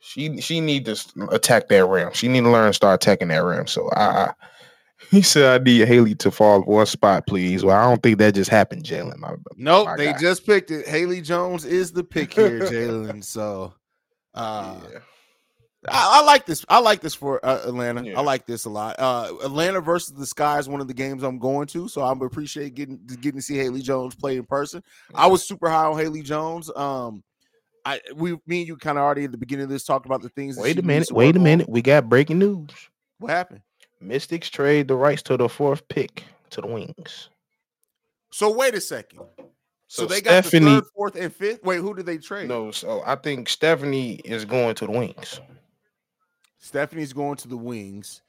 She she need to attack that rim. She need to learn to start attacking that rim. So I, I (laughs) he said I need Haley to fall one spot, please. Well, I don't think that just happened, Jalen. Nope, my they guy. just picked it. Haley Jones is the pick here, (laughs) Jalen. So uh yeah. I, I like this. I like this for uh, Atlanta. Yeah. I like this a lot. Uh, Atlanta versus the Sky is one of the games I'm going to, so I'm appreciate getting getting to see Haley Jones play in person. I was super high on Haley Jones. Um, I we me and you kind of already at the beginning of this talked about the things. Wait a minute. Wait a on. minute. We got breaking news. What happened? Mystics trade the rights to the fourth pick to the Wings. So wait a second. So, So, they got Stephanie. the third, fourth, and fifth. Wait, who did they trade? no, so I think Stephanie is going to the Wings. Stephanie's going to the Wings.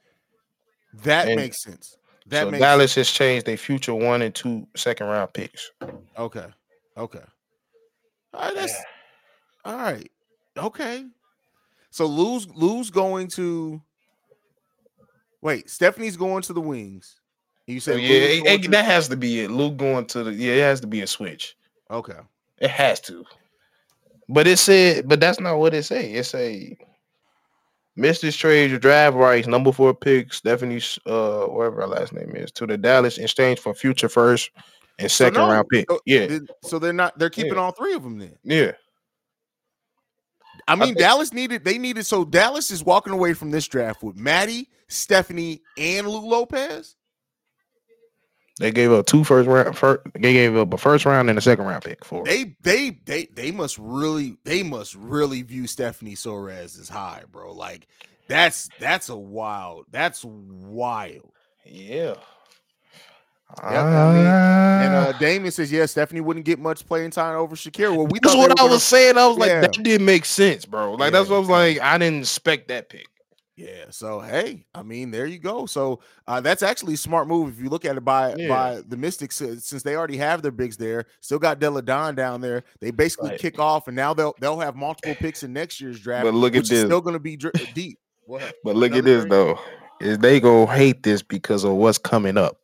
That And makes sense. That so makes Dallas has changed their future one and two second round picks. Okay. Okay. All right. That's all right. Okay. So Lou's Lou's going to wait. Stephanie's going to the wings. You So said oh, yeah, it- it- to- that has to be it. Luke going to the yeah, it has to be a switch. okay. It has to. But it said, but that's not what it say. It say Mr. Trade your draft rights, number four pick, Stephanie, uh, whatever her last name is, to the Dallas in exchange for future first and So second no, round pick. so- Yeah, So they're not. They're keeping Yeah. all three of them. Then yeah. I mean, think- Dallas needed. They needed. So Dallas is walking away from this draft with Maddy, Stephanie, and Lou Lopez. They gave up two first round. First, they gave up a first round and a second round pick for. They they they they must really they must really view Stephanie Soares as high, bro. Like that's that's a wild. That's wild. Yeah. I mean, And Ah. uh Damon says, yeah, Stephanie wouldn't get much playing time over Shakira. Well, we that's what I gonna- was saying. I was like, that didn't make sense, bro. Like that's what I was like. I didn't expect that pick. Yeah. So hey, I mean, there you go. So uh that's actually a smart move if you look at it by Yeah. by the Mystics, uh, since they already have their bigs there, still got Delle Donne down there. They basically Right. kick off, and now they'll they'll have multiple picks in next year's draft. But look at which is this. still going to be dri- deep. What? But look at this trade? though. Is they gonna hate this because of what's coming up.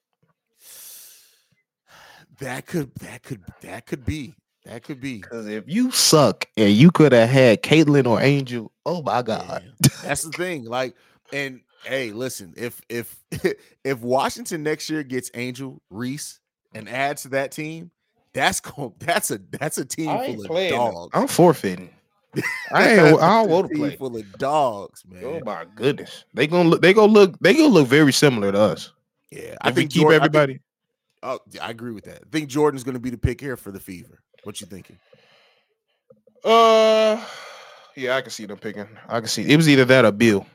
(sighs) That could that could that could be that could be. Because if you suck and you could have had Caitlin or Angel, oh my god. Yeah, (laughs) that's the thing. Like, and hey, listen, if if (laughs) if Washington next year gets Angel Reese and adds to that team, That's going (laughs) that's a that's a team I ain't full of playing. dogs. I'm forfeiting. I ain't. I don't want to team play. full of dogs, man. Oh my goodness, they gonna look. They gonna look. They gonna look very similar to us. yeah, I I think keep Jordan- I think- everybody. oh, I agree with that. I think Jordan's going to be the pick here for the Fever. What you thinking? Uh, yeah, I can see them picking. I can see it was either that or Beal.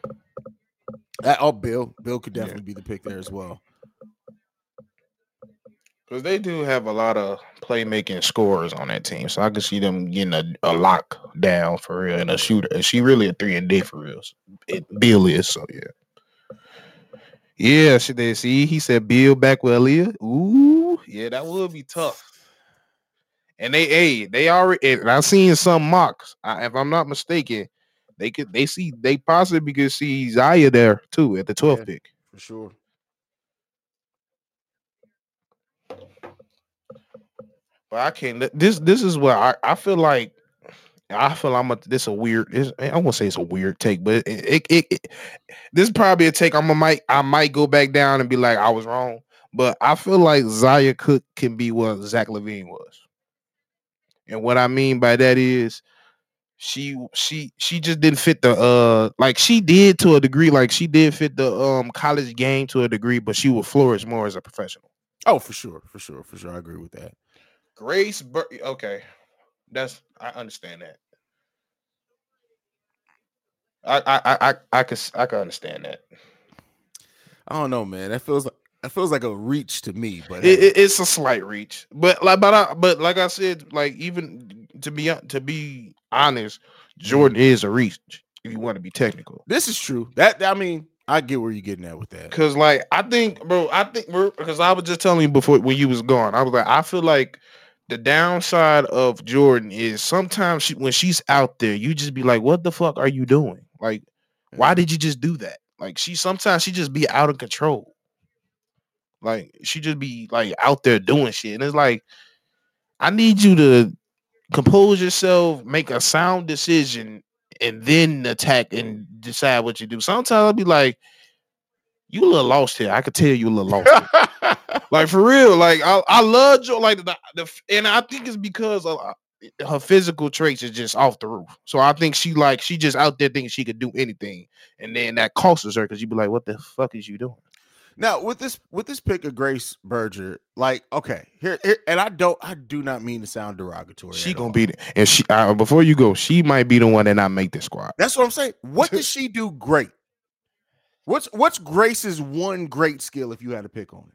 Uh, oh, Beal. Beal could Yeah. definitely be the pick there as well. Because they do have a lot of playmaking scorers on that team. So I can see them getting a, a lock down for real and a shooter. And she really a three and D for real. It, Beal is, so yeah. Yeah, she did see he said Beal back with Aliyah. Ooh, yeah, that would be tough. And they hey, they already and I've seen some mocks. I, if I'm not mistaken, they could they see they possibly could see Zia there too at the 12th Yeah. pick. For sure. But I can't. This this is what I, I feel like. I feel I'm a this a weird. I won't say it's a weird take, but it, it, it, it- this is probably a take. I'm a might I might go back down and be like I was wrong, but I feel like Zia Cooke can be what Zach LaVine was, and what I mean by that is she she she just didn't fit the uh like she did to a degree like she did fit the um college game to a degree, but she would flourish more as a professional. Oh, for sure. For sure. For sure. I agree with that. Grace, Bur- okay, that's I understand that. I I I I I can s- I can understand that. I don't know, man. That feels like that feels like a reach to me, but It, it- it's a slight reach, but like but I, but like I said, like even to be uh, to be honest, Jordan mm-hmm. is a reach if you want to be technical. this is true. That I mean, I get where you're getting at with that. Cause like I think, bro, I think because I was just telling you before when you was gone, I was like, I feel like the downside of Jordan is sometimes she, when she's out there, you just be like, what the fuck are you doing? Like, why mm-hmm. did you just do that? Like she sometimes she just be out of control. Like she just be like out there doing shit. And it's like, I need you to compose yourself, make a sound decision, and then attack and decide what you do. Sometimes I'll be like, you a little lost here. I could tell you a little lost. (laughs) like for real. Like I, I love Joe. Like the, the and I think it's because of uh, her physical traits is just off the roof. So I think she like she just out there thinking she could do anything, and then that costs her because you be like, what the fuck is you doing? Now with this with this pick of Grace Berger, like okay, here, here and I don't I do not mean to sound derogatory. She gonna all. be the, and she uh, before you go, she might be the one that not make the squad. That's what I'm saying. What (laughs) does she do great? What's what's Grace's one great skill if you had to pick on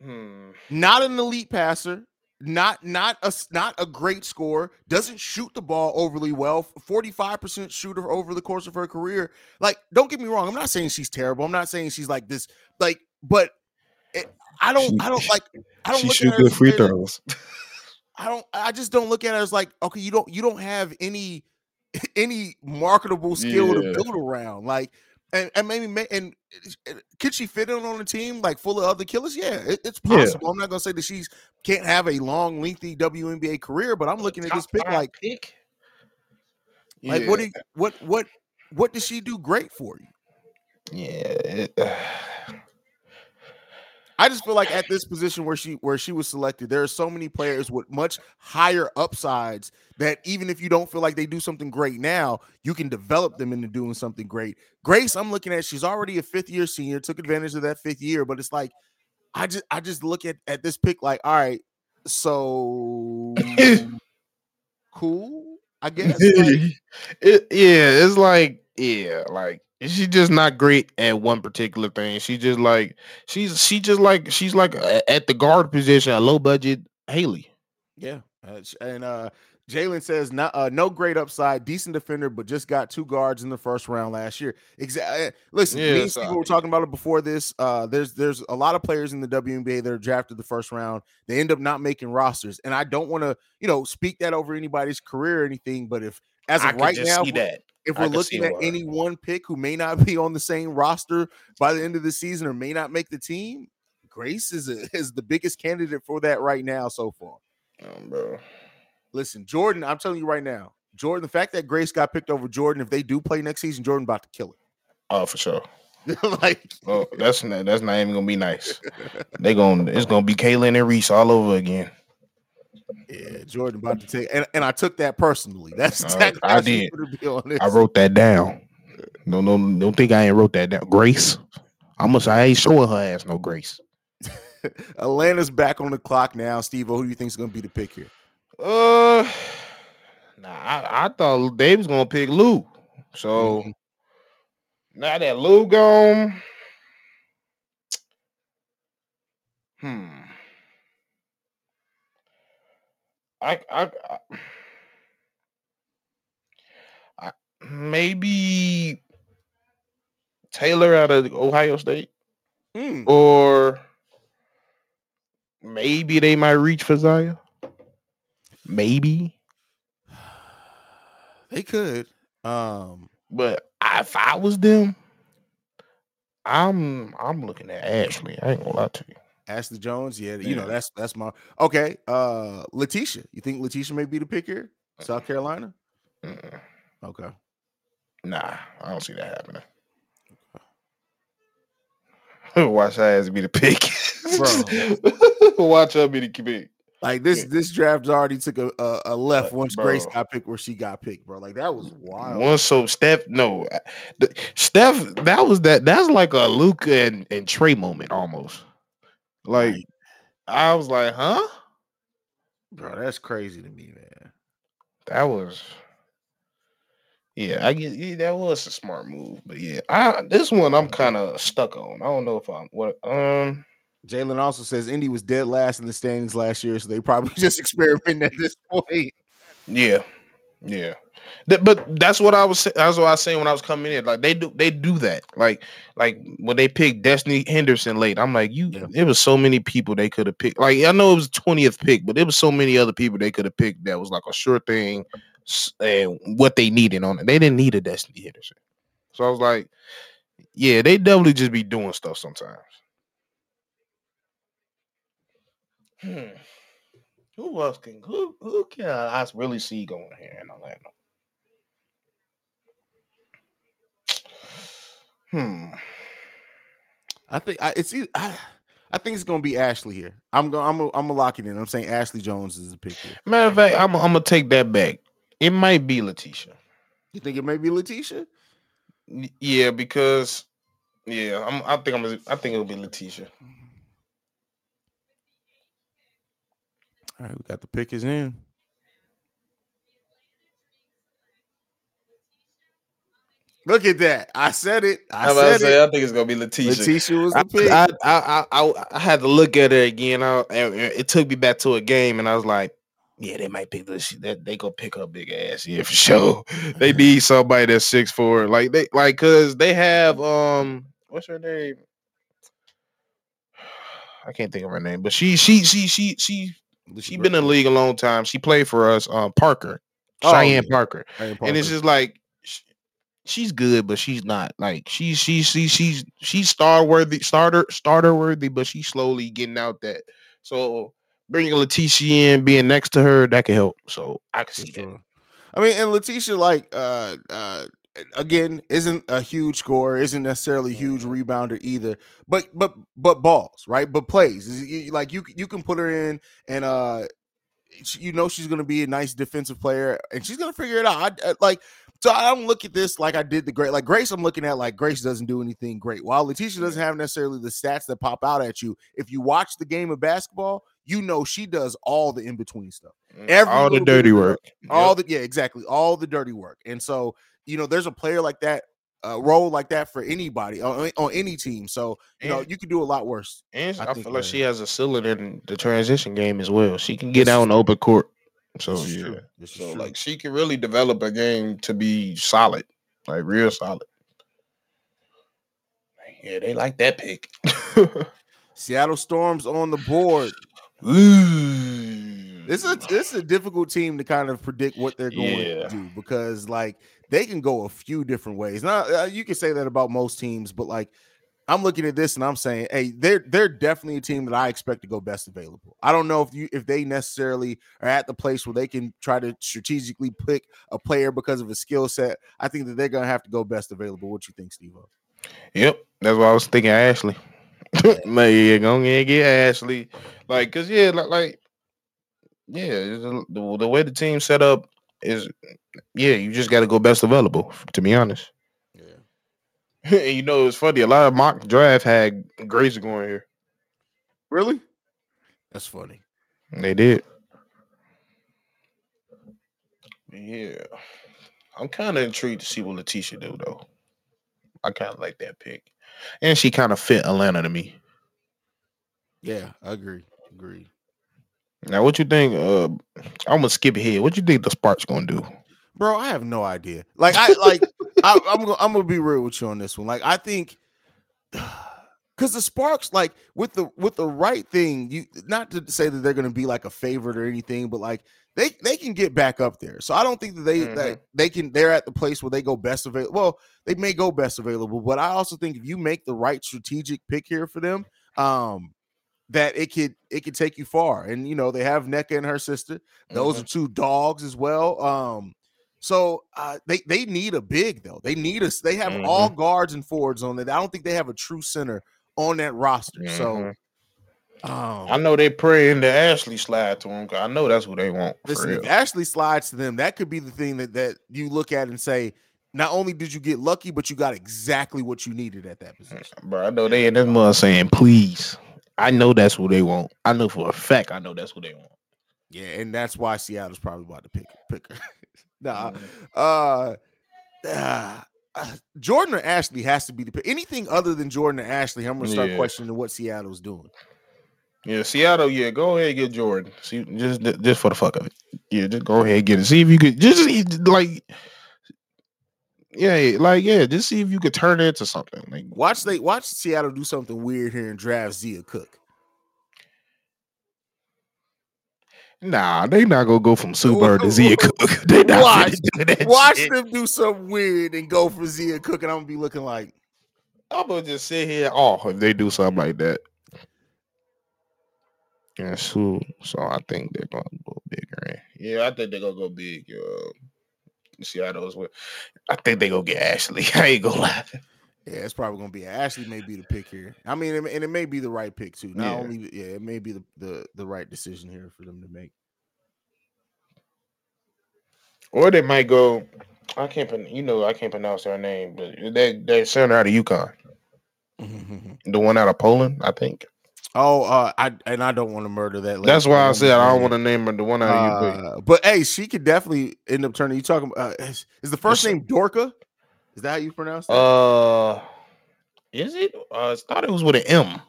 it? Hmm. Not an elite passer, not not a not a great scorer, doesn't shoot the ball overly well. 45% shooter over the course of her career. Like, don't get me wrong, I'm not saying she's terrible. I'm not saying she's like this, like, but it, I don't She- I don't like I don't She look shoot at her good free throws. (laughs) I don't I just don't look at it as like okay you don't you don't have any (laughs) any marketable skill Yeah. to build around like and, and maybe ma- and uh, could she fit in on a team like full of other killers yeah it- it's Yeah. possible I'm not gonna say that she's can't have a long lengthy WNBA career but I'm looking at this pick like pick. like what do you, what what what does she do great for you yeah. it- (sighs) I just feel like at this position where she where she was selected, there are so many players with much higher upsides that even if you don't feel like they do something great now, you can develop them into doing something great. Grace, I'm looking at she's already a fifth year senior, took advantage of that fifth year, but it's like I just I just look at at this pick like, all right, so (coughs) cool, I guess. Like, (laughs) it, yeah, it's like yeah, like she's just not great at one particular thing. She just like she's she just like she's like a- at the guard position, a low budget Haley. Yeah, uh, and uh Jalen says no, uh, no great upside, decent defender, but just got two guards in the first round last year. Exactly. Listen, Yeah, me and Steve were talking about it before this. Uh, there's there's a lot of players in the WNBA that are drafted the first round. They end up not making rosters, and I don't want to you know speak that over anybody's career or anything. But if as of right now, see if we're- that. if we're looking at any one pick who may not (laughs) be on the same roster by the end of the season or may not make the team, Grace is a, (laughs) is the biggest candidate for that right now so far. Um, bro. Listen, Jordan, I'm telling you right now, Jordan, the fact that Grace got picked over Jordan, if they do play next season, Jordan about to kill it. Oh, for sure. (laughs) like, oh, that's not that's not even gonna be nice. They gonna it's gonna be Caitlin and Reese all over again. Yeah, Jordan about to take, and, and I took that personally. (laughs) That's Uh, exactly I did. to be on. I wrote that down. No, no, don't think I ain't wrote that down. Grace. I must I ain't showing her ass no grace. (laughs) Atlanta's back on the clock now. Steve, who do you think is going to be the pick here? Uh nah, I, I thought they was gonna pick Lou. So Mhm. now that Lou gone. Hmm. I I, I, maybe Taylor out of Ohio State. Hmm. Or maybe they might reach for Zia. Maybe. (sighs) They could. Um, But I- if I was them, I'm I'm looking at Ashley. I ain't gonna lie to you. Ashley Joens, yeah, you know that's that's my okay. Uh, Laeticia, you think Laeticia may be the pick here? South Carolina. Mm-mm. Okay. Nah, I don't see that happening. (laughs) Watch her ass be the pick. (laughs) Watch her be the pick. Like this, Yeah. this draft already took a a, a left Uh, once Grace got picked where she got picked, bro. Like that was wild. One so Steph, no, Steph. That was that. That's like a Luka and, and Trae moment almost. Like I was like, huh? bro, that's crazy to me, man. That was, yeah. I get yeah, that was a smart move, but yeah, I this one I'm kind of stuck on. I don't know if I'm what um. Jalen also says Indy was dead last in the standings last year, so they probably (laughs) just experimenting at this point. Yeah, yeah. That, but that's what I was. That's what I was saying when I was coming in. Like they do, they do that. Like, like when they picked Destanni Henderson late, I'm like, you. Yeah. There was so many people they could have picked. Like I know it was twentieth pick, but there was so many other people they could have picked that was like a sure thing, and what they needed on it. They didn't need a Destanni Henderson. So I was like, yeah, they definitely just be doing stuff sometimes. Hmm. Who else can who who can I really see going here in Atlanta? Hmm. I think I, it's I think it's gonna be Ashley here. I'm going. I'm. Gonna, I'm gonna lock it in. I'm saying Ashley Joens is the pick here. Matter of fact, I'm I'm gonna take that back. It might be Laeticia. You think it may be Laeticia? Yeah, because yeah, I'm I think I'm gonna- I think it'll be Laeticia. All right, we got the pick is in. Look at that! I said it. I I'm said say, it. I think it's gonna be Laeticia. Laeticia was the I, pick. I, I, I, I, I had to look at her again. I, and it took me back to a game, and I was like, "Yeah, they might pick this. That they gonna pick her big ass, yeah, for sure. (laughs) they need somebody that's six four, like they, like, cause they have um, what's her name? (sighs) I can't think of her name, but she, she, she, she, she, she been in the league a long time. She played for us, um, Parker, Oh, Cheyenne yeah. Parker Cheyenne and it's just like sh- she's good, but she's not like she's she's she's she's she's star worthy, starter starter worthy, but she's slowly getting out that. So bringing Laeticia in, being next to her, that could help. So I can see that. I mean, and Laeticia, like, uh, uh, again, isn't a huge scorer, isn't necessarily a huge rebounder either, but but but balls, right? But plays, like you you can put her in, and uh, you know she's gonna be a nice defensive player, and she's gonna figure it out. I, I- like, so I don't look at this like I did the great, like Grace. I'm looking at like Grace doesn't do anything great, while Laeticia doesn't have necessarily the stats that pop out at you. If you watch the game of basketball, you know she does all the in between stuff Every all the dirty work. all the yeah exactly all the dirty work and so you know there's a player like that a role like that for anybody on, on any team so you know you can do a lot worse and I I, feel like uh, she has a ceiling in the transition game as well. She can get out on open court. So yeah. true. This is So true. like she can really develop a game to be solid, like real solid. Yeah, they like that pick. (laughs) seattle storms on the board Ooh. This is a, this is a difficult team to kind of predict what they're going Yeah. to do because like they can go a few different ways. Now uh, you can say that about most teams, but like I'm looking at this and I'm saying, hey, they're they're definitely a team that I expect to go best available. I don't know if you if they necessarily are at the place where they can try to strategically pick a player because of a skill set. I think that they're gonna have to go best available. What you think, Steve? Yep, that's what I was thinking Ashley. (laughs) Man, yeah, go ahead and get Ashley. Like, cause yeah, like, like yeah, the, the, the way the team set up is, yeah, you just got to go best available. To be honest. Yeah. (laughs) and you know, it's funny. A lot of mock draft had Grace going here. Really? That's funny. They did. Yeah. I'm kind of intrigued to see what Laeticia do though. I kind of like that pick, and she kind of fit Atlanta to me. Yeah, I agree. Agree. Now, what you think? Uh, I'm gonna skip ahead. What you think the Sparks gonna do? Bro, I have no idea. Like I like (laughs) I, I'm gonna I'm gonna be real with you on this one. Like I think (sighs) because the Sparks, like with the with the right thing, you not to say that they're gonna be like a favorite or anything, but like they they can get back up there. So I don't think that they Mhm. that they can they're at the place where they go best available. Well, they may go best available, but I also think if you make the right strategic pick here for them, um, that it could it could take you far. And you know, they have Nneka and her sister. Those Mhm. are two dogs as well. Um, so uh, they they need a big though. They need us. They have all guards and forwards on it. I don't think they have a true center on that roster. So Mhm. um, I know they praying the Ashley slide to them. I know that's what they want. Listen, if Ashley slides to them, that could be the thing that that you look at and say, not only did you get lucky, but you got exactly what you needed at that position. Bro, I know they in this mother saying, please. I know that's what they want. I know for a fact I know that's what they want. Yeah, and that's why Seattle's probably about to pick pick her. Nah, uh, uh, Jordan or Ashley has to be the. Anything other than Jordan or Ashley, I'm gonna start Yeah. questioning what Seattle's doing. Yeah, Seattle, yeah, go ahead and get Jordan. See, just just for the fuck of it. Yeah, just go ahead and get it. See if you could just like yeah, like yeah, just see if you could turn it into something. Like Watch they watch Seattle do something weird here and draft Zia Cooke. Nah, they not gonna go from Sue Bird to Zia (laughs) Cooke. (laughs) they not Watch- Watch shit. them do something weird and go for Zia Cooke, and I'm gonna be looking like, I'm gonna just sit here Oh, if they do something like that. Yeah, so so I think they're gonna go bigger. Yeah, I think they're gonna go big. Uh, Seattle as well. I think they gonna get Ashley. (laughs) I ain't gonna lie. Yeah, it's probably gonna be Ashley. May be the pick here. I mean, and it may be the right pick too. Not Yeah. only, yeah, it may be the, the the right decision here for them to make. Or they might go. I can't. You know, I can't pronounce their name, but they they center out of UConn, (laughs) the one out of Poland, I think. oh, uh, I and I don't want to murder that. lady. That's why I said I don't wanna- name her the one out of. Uh, but hey, she could definitely end up turning. You talking? Uh, is, is the first Yes, name Dorka? Is that how you pronounce it? Uh, is it? Uh, I thought it was with an M.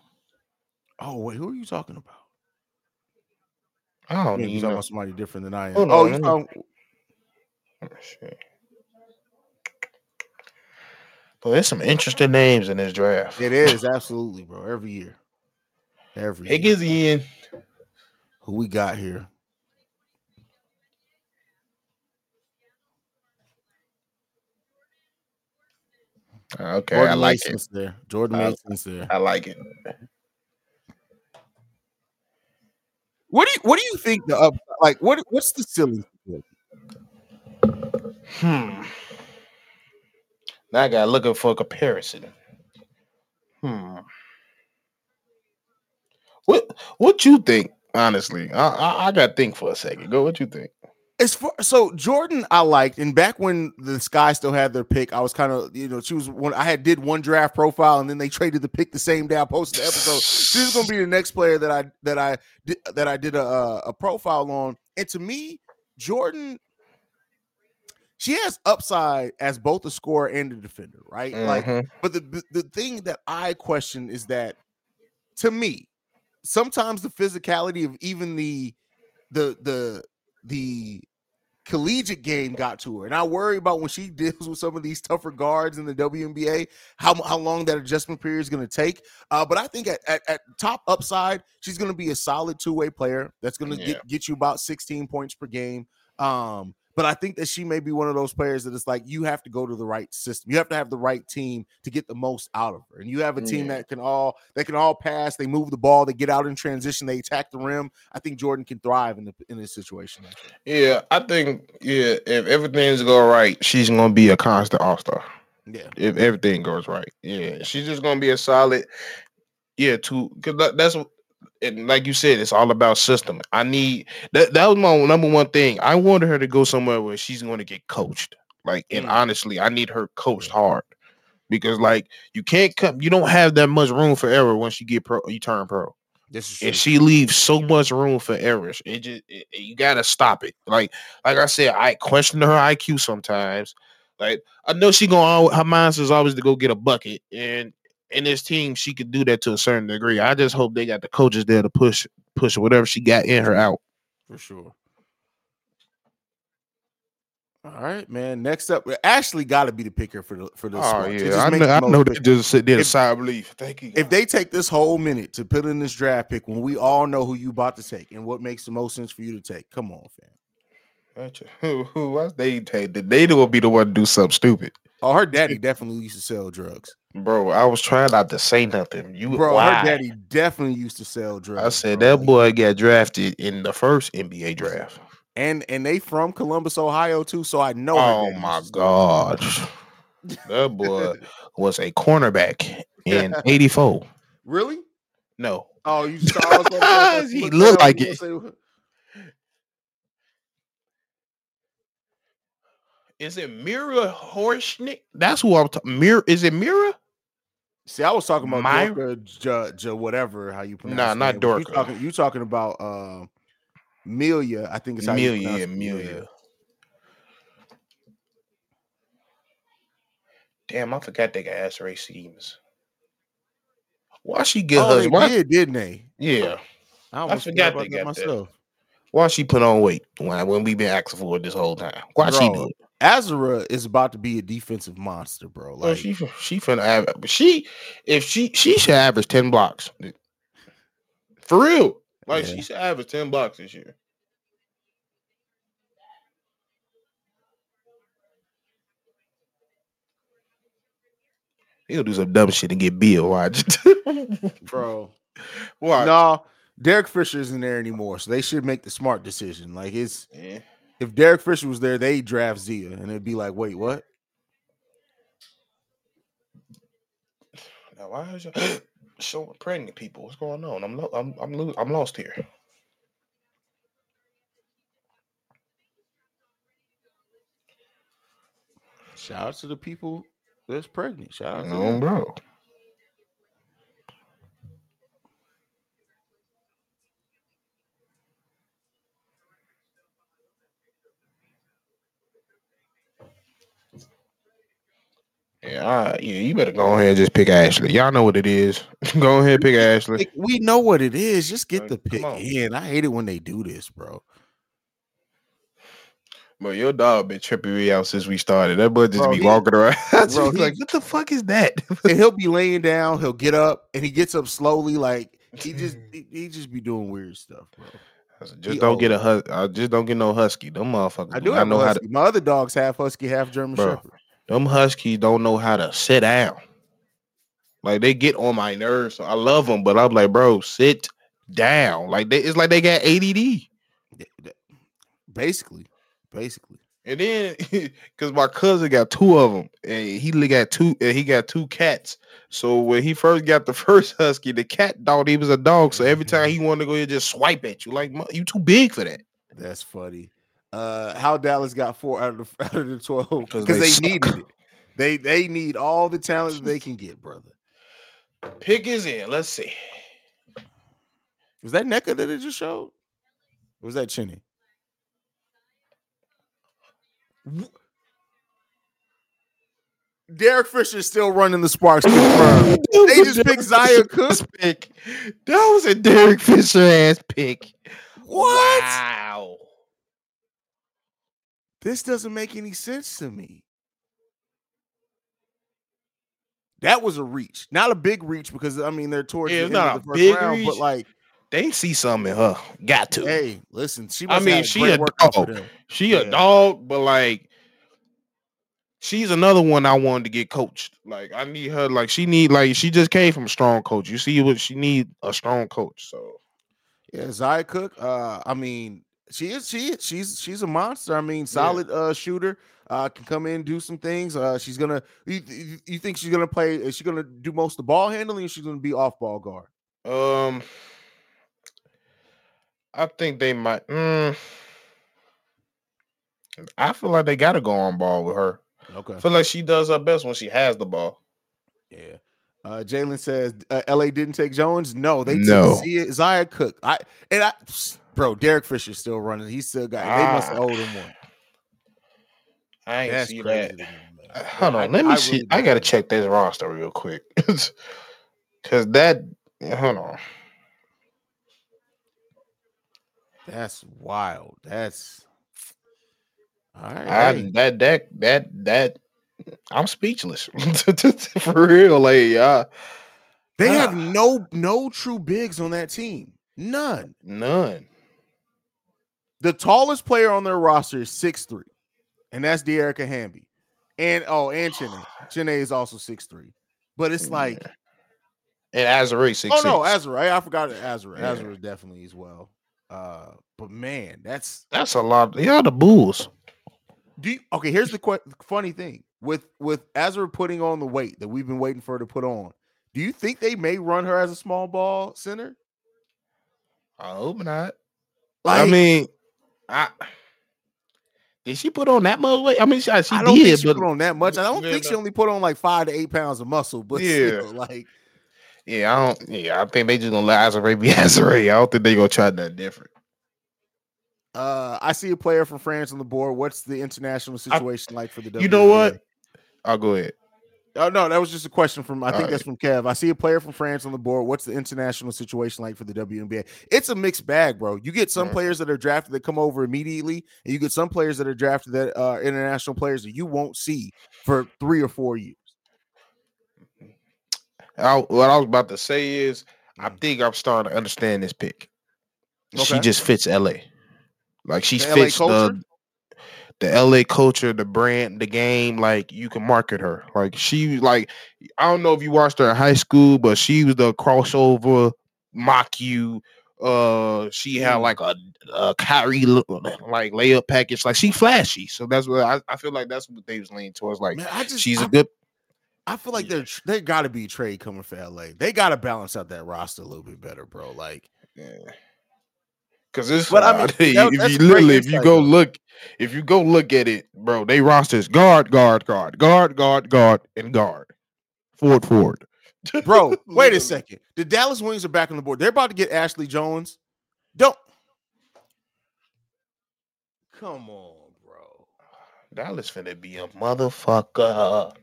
oh wait, who are you talking about? I don't Yeah, you talking know. about somebody different than I am. Hold oh, on, you talking? But there's some interesting names in this draft. It is absolutely, bro. Every year, every It year. gets in. Who we got here? Okay, Jordan I like it. There. Jordan I- Mason's there. I like it. What do you What do you think the up like? What What's the silly? Hmm. Now I got looking for a comparison. Hmm. What What you think? Honestly, I I, I got to think for a second. Go. What you think? As far so Jordan, I liked, and back when the Sky still had their pick, I was kind of you know she was one. I had did one draft profile, and then they traded the pick the same day I posted the episode. She was gonna be the next player that I that I did that I did a a profile on, and to me, Jordan. She has upside as both a scorer and a defender, right? Like Mhm. But the the thing that I question is that to me, sometimes the physicality of even the the the the collegiate game got to her. And I worry about when she (laughs) deals with some of these tougher guards in the WNBA, how, how long that adjustment period is going to take. Uh, but I think at, at, at top upside, she's going to be a solid two-way player that's going to Yeah. get, get you about 16 points per game. Um, but I think that she may be one of those players that it's like you have to go to the right system. You have to have the right team to get the most out of her. And you have a team Yeah. that can all they can all pass, they move the ball, they get out in transition, they attack the rim. I think Jordan can thrive in the in this situation. Yeah, I think yeah, if everything's go right, she's gonna be a constant all star. Yeah. if everything goes right. Yeah, she's just gonna be a solid. Yeah, to because that's what- and like you said, it's all about system. I need that. That was my number one thing. I wanted her to go somewhere where she's going to get coached. Like, and Mm. honestly, I need her coached hard because, like, you can't come. You don't have that much room for error once you get pro. You turn pro. This is true. and she leaves so much room for errors. It just it- you gotta stop it. Like like I said, I question her IQ sometimes. Like I know she gonna her mind is always to go get a bucket, and in this team she could do that to a certain degree. I just hope they got the coaches there to push push whatever she got in her out. for sure. All right, man. Next up, Ashley got to be the picker for the for oh, the. Oh spot. Yeah, I know. I know they just sit there If- side belief. Thank you. if they take this whole minute to put in this draft pick when we all know who you about to take and what makes the most sense for you to take, come on, fam. Gotcha. (laughs) who who was they take? They will be the one to do something stupid, Oh, her daddy definitely used to sell drugs, bro. I was trying not to say nothing. You bro. why? Her daddy definitely used to sell drugs. I said bro. that boy got drafted in the first NBA draft. and and they from Columbus, Ohio too. So I know. Oh my used to sell drugs. god. that boy was a cornerback in (laughs) 84. really? No. Oh, you (laughs) saw. I was gonna say, I was He looked like it. say- Is it Mira Horschnick? That's who I'm talking. Mira is it Mira? See, I was talking about Myra- Dorka, J, J, whatever how you pronounce. Nah, not but You Dorka. talking? You talking about uh, Amelia? I think it's how you Amelia, pronounce yeah, it, Amelia. Damn, I forgot they got ass Ray Stevens. Why she get Oh, her? they Why, did, didn't they? yeah. I, almost forgot about they that got that. myself. Why she put on weight when when we been asking for it this whole time? Why she Bro, do it? Azura is about to be a defensive monster, bro. Well, Like, she fin- she finna average. She if she she should average ten blocks for real. Like Yeah. she should average ten blocks this year. He'll do some dumb shit and get Beal. Watch. (laughs) bro. Watch. No, Derek Fisher isn't there anymore, so they should make the smart decision. Like, it's Yeah. If Derek Fisher was there, they draft Zia, and it'd be like, wait, what? Now why is you (gasps) showing pregnant people? What's going on? I'm lo- I'm I'm lo- I'm lost here. Shout out to the people that's pregnant. Shout out to them. bro. Right, yeah, you better go ahead and just pick Ashley. Y'all know what it is. (laughs) go ahead, pick Ashley. We know what it is. Just get the pick in. I hate it when they do this, bro. But your dog been tripping me out since we started. That boy just Bro, be he- walking around. (laughs) Bro, he- like, what the fuck is that? (laughs) and he'll be laying down. He'll get up, and he gets up slowly. Like he just he, he just be doing weird stuff, bro. Just He don't get a old. hus- I just don't get no husky. Them motherfuckers. I do have know a how to. husky. My other dog's half husky, half German Bro. Shepherd. Them huskies don't know how to sit down. Like they get on my nerves. So I love them, but I'm like, bro, sit down. Like they, it's like they got ADD. Basically, basically. And then, (laughs) because my cousin got two of them, and he got two, and he got two cats. So when he first got the (laughs) first husky, the cat thought he was a dog. So every time he wanted to go, he just swipe at you. Like you too big for that. That's funny. Uh, how Dallas got four out of the (laughs) out of the twelve 'Cause because they they, needed it. They they need all the talent they can get, brother. Pick is in. Let's see. Was that Nneka that it just showed? Or was that Chiney? Derek Fisher is still running the Sparks confirmed. They just picked Zia Cooke. pick. That was a Derek Fisher ass pick. What? Wow. This doesn't make any sense to me. That was a reach, not a big reach because I mean they're towards Yeah, the end not of a the first big round, reach. but like, They see something in her. Got to. hey, listen, she. I mean, she a dog. She a dog, but like she's another one I wanted to get coached. Like I need her. Like she need. Like she just came from a strong coach. You see what she need a strong coach. So Yeah, Zia Cooke. Uh, I mean, She is. She is. She's she's a monster. I mean, solid uh shooter. Uh, can come in do some things. Uh, she's gonna. You, you, think she's gonna play? Is she gonna do most of the ball handling? Or she's gonna be off ball guard. Um, I think they might. Mm, I feel like they got to go on ball with her. Okay. I feel like she does her best when she has the ball. Yeah. Uh, Jalen says uh, LA didn't take Joens. No, they No. took Zia- Zaya Cook. I and I, bro, Derek Fisher's still running. He still got. They must have Ah. owed him one. I ain't That's see crazy. that. me. Uh, Hold on, I- let me I see. really I gotta know. check this roster real quick, (laughs) because that. Hold on. That's wild. That's all right. I, that that that that I'm speechless (laughs) for real. Like, yeah, They have Ah. no no true bigs on that team. None. none. The tallest player on their roster is six three, and that's Dearica Hamby. And oh, and Chiney. (sighs) Chiney is also six three. But it's like, and Azure six. oh no. Azure. I forgot Azure. Yeah. Azure is definitely as well. Uh, but man, that's that's a lot. Yeah, the Bulls. do you, okay. Here's the que- funny thing with with Azure putting on the weight that we've been waiting for her to put on. Do you think they may run her as a small ball center? I hope not. Like, I mean, I did she put on that much weight? I mean, she, she I don't did, think she but put on that much. I don't Yeah, think she only put on like five to eight pounds of muscle, but Yeah. still, like yeah, I don't. Yeah, I think they just gonna let Azure be (laughs) Azure. I don't think they gonna try nothing different. uh I see a player from France on the board. What's the international situation like for the You know what? I'll go ahead. Oh no, that was just a question from I think All that's from Kev. I see a player from France on the board. What's the international situation like for the WNBA? It's a mixed bag, bro. You get some Yeah. players that are drafted that come over immediately, and you get some players that are drafted that are international players that you won't see for three or four years. I, what I was about to say is, I Mm. think I'm starting to understand this pick. She just fits LA. Like she The fits the the LA culture, the brand, the game. Like you can market her. Like she like I don't know if you watched her in high school, but she was the crossover mock you. Uh, she had like a, a Kyrie like layup package. Like she flashy. So that's what I, I feel like that's what they was leaning towards. Like Man, I just she's I a good. I feel like there they got to be trade coming for LA. They got to balance out that roster a little bit better, bro. Like, Cause it's But I mean, (laughs) that- if you literally if you go look if you go look at it, bro, they rosters guard, guard, guard, guard, guard, guard, and guard. Forward, forward. (laughs) bro, wait a second. The Dallas Wings are back on the board. They're about to get Ashley Joens. Don't come on, bro. Dallas finna be a motherfucker.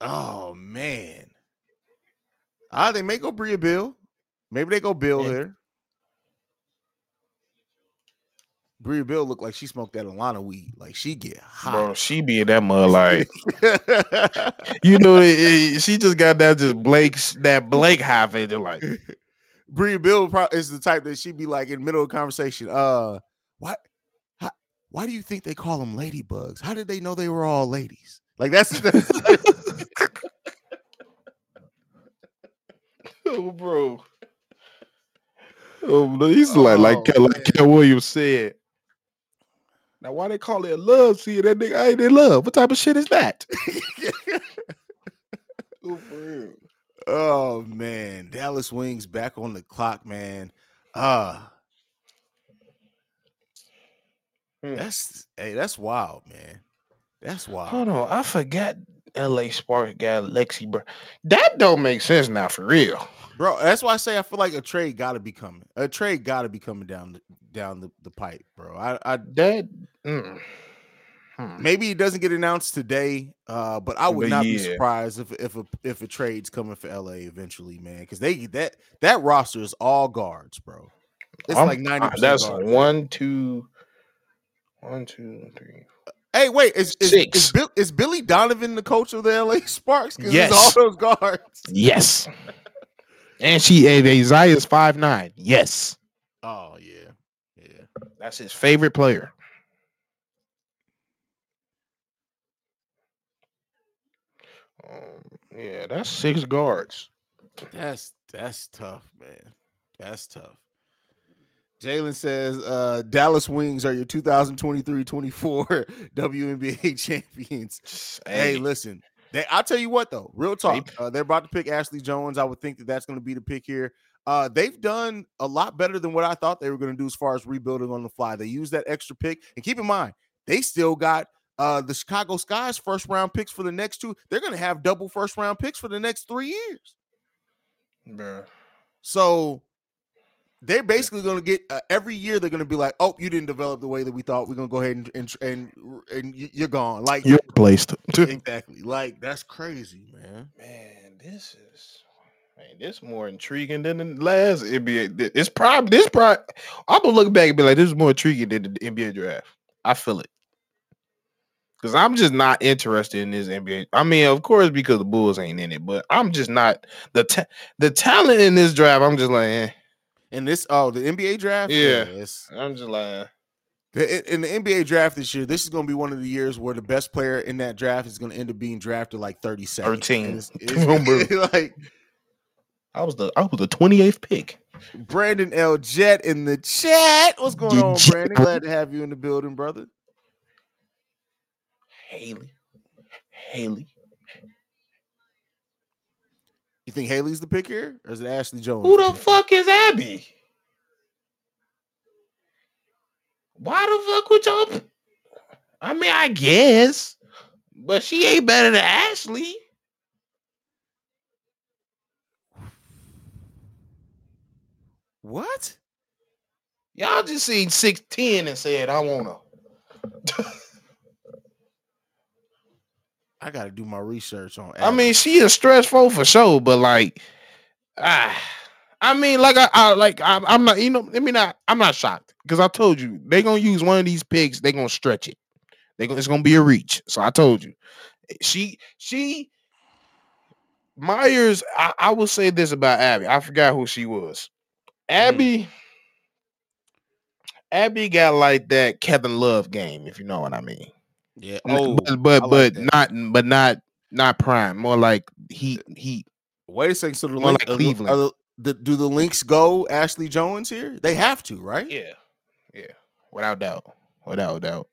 Oh man. Ah, they may go Brea Beal. Maybe they go Beal Yeah. here. Brea Beal look like she smoked that Alana weed. Like she get hot. Bro, she be in that mud like (laughs) you know, it- it- she just got that just Blake's that Blake half it. They're like, (laughs) Brea Beal is the type that she'd be like in the middle of conversation. Uh, what? how, why do you think they call them ladybugs? How did they know they were all ladies? Like that's, that's (laughs) oh, bro. Oh, he's like like Oh, like man. Kel Williams said. Now, why they call it love? See that nigga ain't in love. What type of shit is that? (laughs) Oh, oh man, Dallas Wings back on the clock, man. Uh Hmm. that's hey, that's wild, man. That's wild. Hold on, I forgot L.A. Sparks got Lexie Brown. That don't make sense now for real. Bro, that's why I say I feel like a trade gotta be coming. A trade gotta be coming down the down the, the pipe, bro. I, I That mm. Hmm. maybe it doesn't get announced today, uh, but I would But not be surprised if if a if a trade's coming for LA eventually, man. Because they that that roster is all guards, bro. It's I'm- like ninety. That's one, two, one, two, three. Hey, wait, is is, is, Bill, is Billy Donovan the coach of the LA (laughs) Sparks? Because Yes. all those guards. Yes. And she and Isaiah's five nine. Yes. Oh yeah, yeah. That's his favorite player. Um, yeah, that's six guards. That's that's tough, man. That's tough. Jalen says uh, Dallas Wings are your 2023-24 (laughs) WNBA champions. Hey, Hey, listen, they, I'll tell you what though, real talk. Uh, they're about to pick Ashley Joens. I would think that that's going to be the pick here. Uh, they've done a lot better than what I thought they were going to do as far as rebuilding on the fly. They used that extra pick, and keep in mind, they still got uh, the Chicago Sky's first round picks for the next two. They're going to have double first round picks for the next three years. bruh. So they're basically going to get uh, every year. They're going to be like, "Oh, you didn't develop the way that we thought. We're going to go ahead and and and, and you're gone." Like You're replaced. (laughs) exactly. Like that's crazy, man. Man, this is man, this more intriguing than the last NBA. Th- It's probably this probably I'm gonna look back and be like, this is more intriguing than the NBA draft. I feel it. Cause I'm just not interested in this NBA. I mean, of course, because the Bulls ain't in it, but I'm just not the ta- the talent in this draft. I'm just like, eh. And this, oh, the NBA draft, Yeah. it's- I'm just eh. In the NBA draft this year, this is going to be one of the years where the best player in that draft is going to end up being drafted like 32nd. 13. It's, (laughs) it's- (laughs) like I was the I was the 28th pick. Brandon L. Jet in the chat. What's going on. Brandon? Glad to have you in the building, brother. Haley, Haley. You think Haley's the pick here, or is it Ashley Joens? Who the fuck is Abby? Why the fuck would y'all? I mean, I guess, but she ain't better than Ashley. What? Y'all just seen six ten and said, "I wanna." (laughs) I got to do my research on. I mean, she is stressful for sure, but like, ah, I mean, like I, I like I, I'm not, you know, I mean, I, I'm not shocked because I told you they gonna use one of these picks, they gonna stretch it. They gonna, it's gonna be a reach. So I told you, she, she, Meyers. I, I will say this about Abby. I forgot who she was. Abby. Abby got like that Kevin Love game, if you know what I mean. Yeah. Oh, but but, like but not but not not prime. More like heat heat. wait a second. So the More link, like are the- Cleveland. are the- the- do the Lynx go Ashley Joens here? They have to, right? Yeah, yeah, without doubt, without doubt.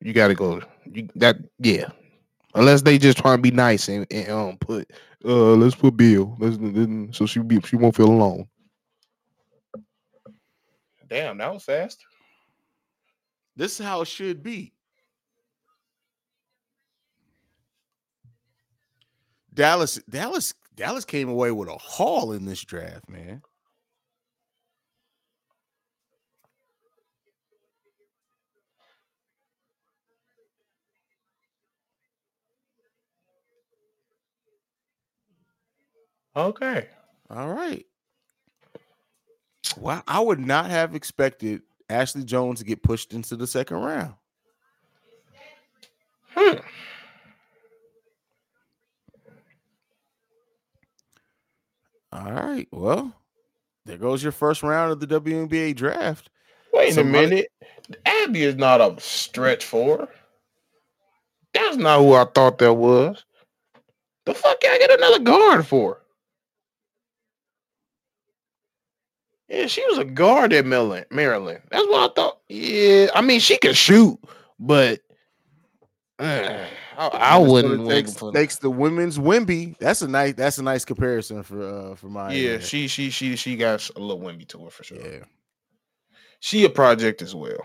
You got to go. You that yeah. Unless they just trying to be nice and, and um put uh let's put Beal let's then so she be she won't feel alone. Damn, that was fast. This is how it should be. Dallas, Dallas, Dallas came away with a haul in this draft, man. Okay. All right. Well, I would not have expected Ashley Joens to get pushed into the second round. All right. Well, there goes your first round of the WNBA draft. Wait a minute. Abby is not a stretch for. That's not who I thought that was. The fuck I get another guard for? Yeah, she was a guard at Maryland. Maryland. That's what I thought. Yeah, I mean she can shoot, but (sighs) uh, I, I wouldn't. takes, takes the women's Wemby. That's a nice. That's a nice comparison for uh for my yeah, she she she she got a little Wemby to her for sure. yeah. She a project as well.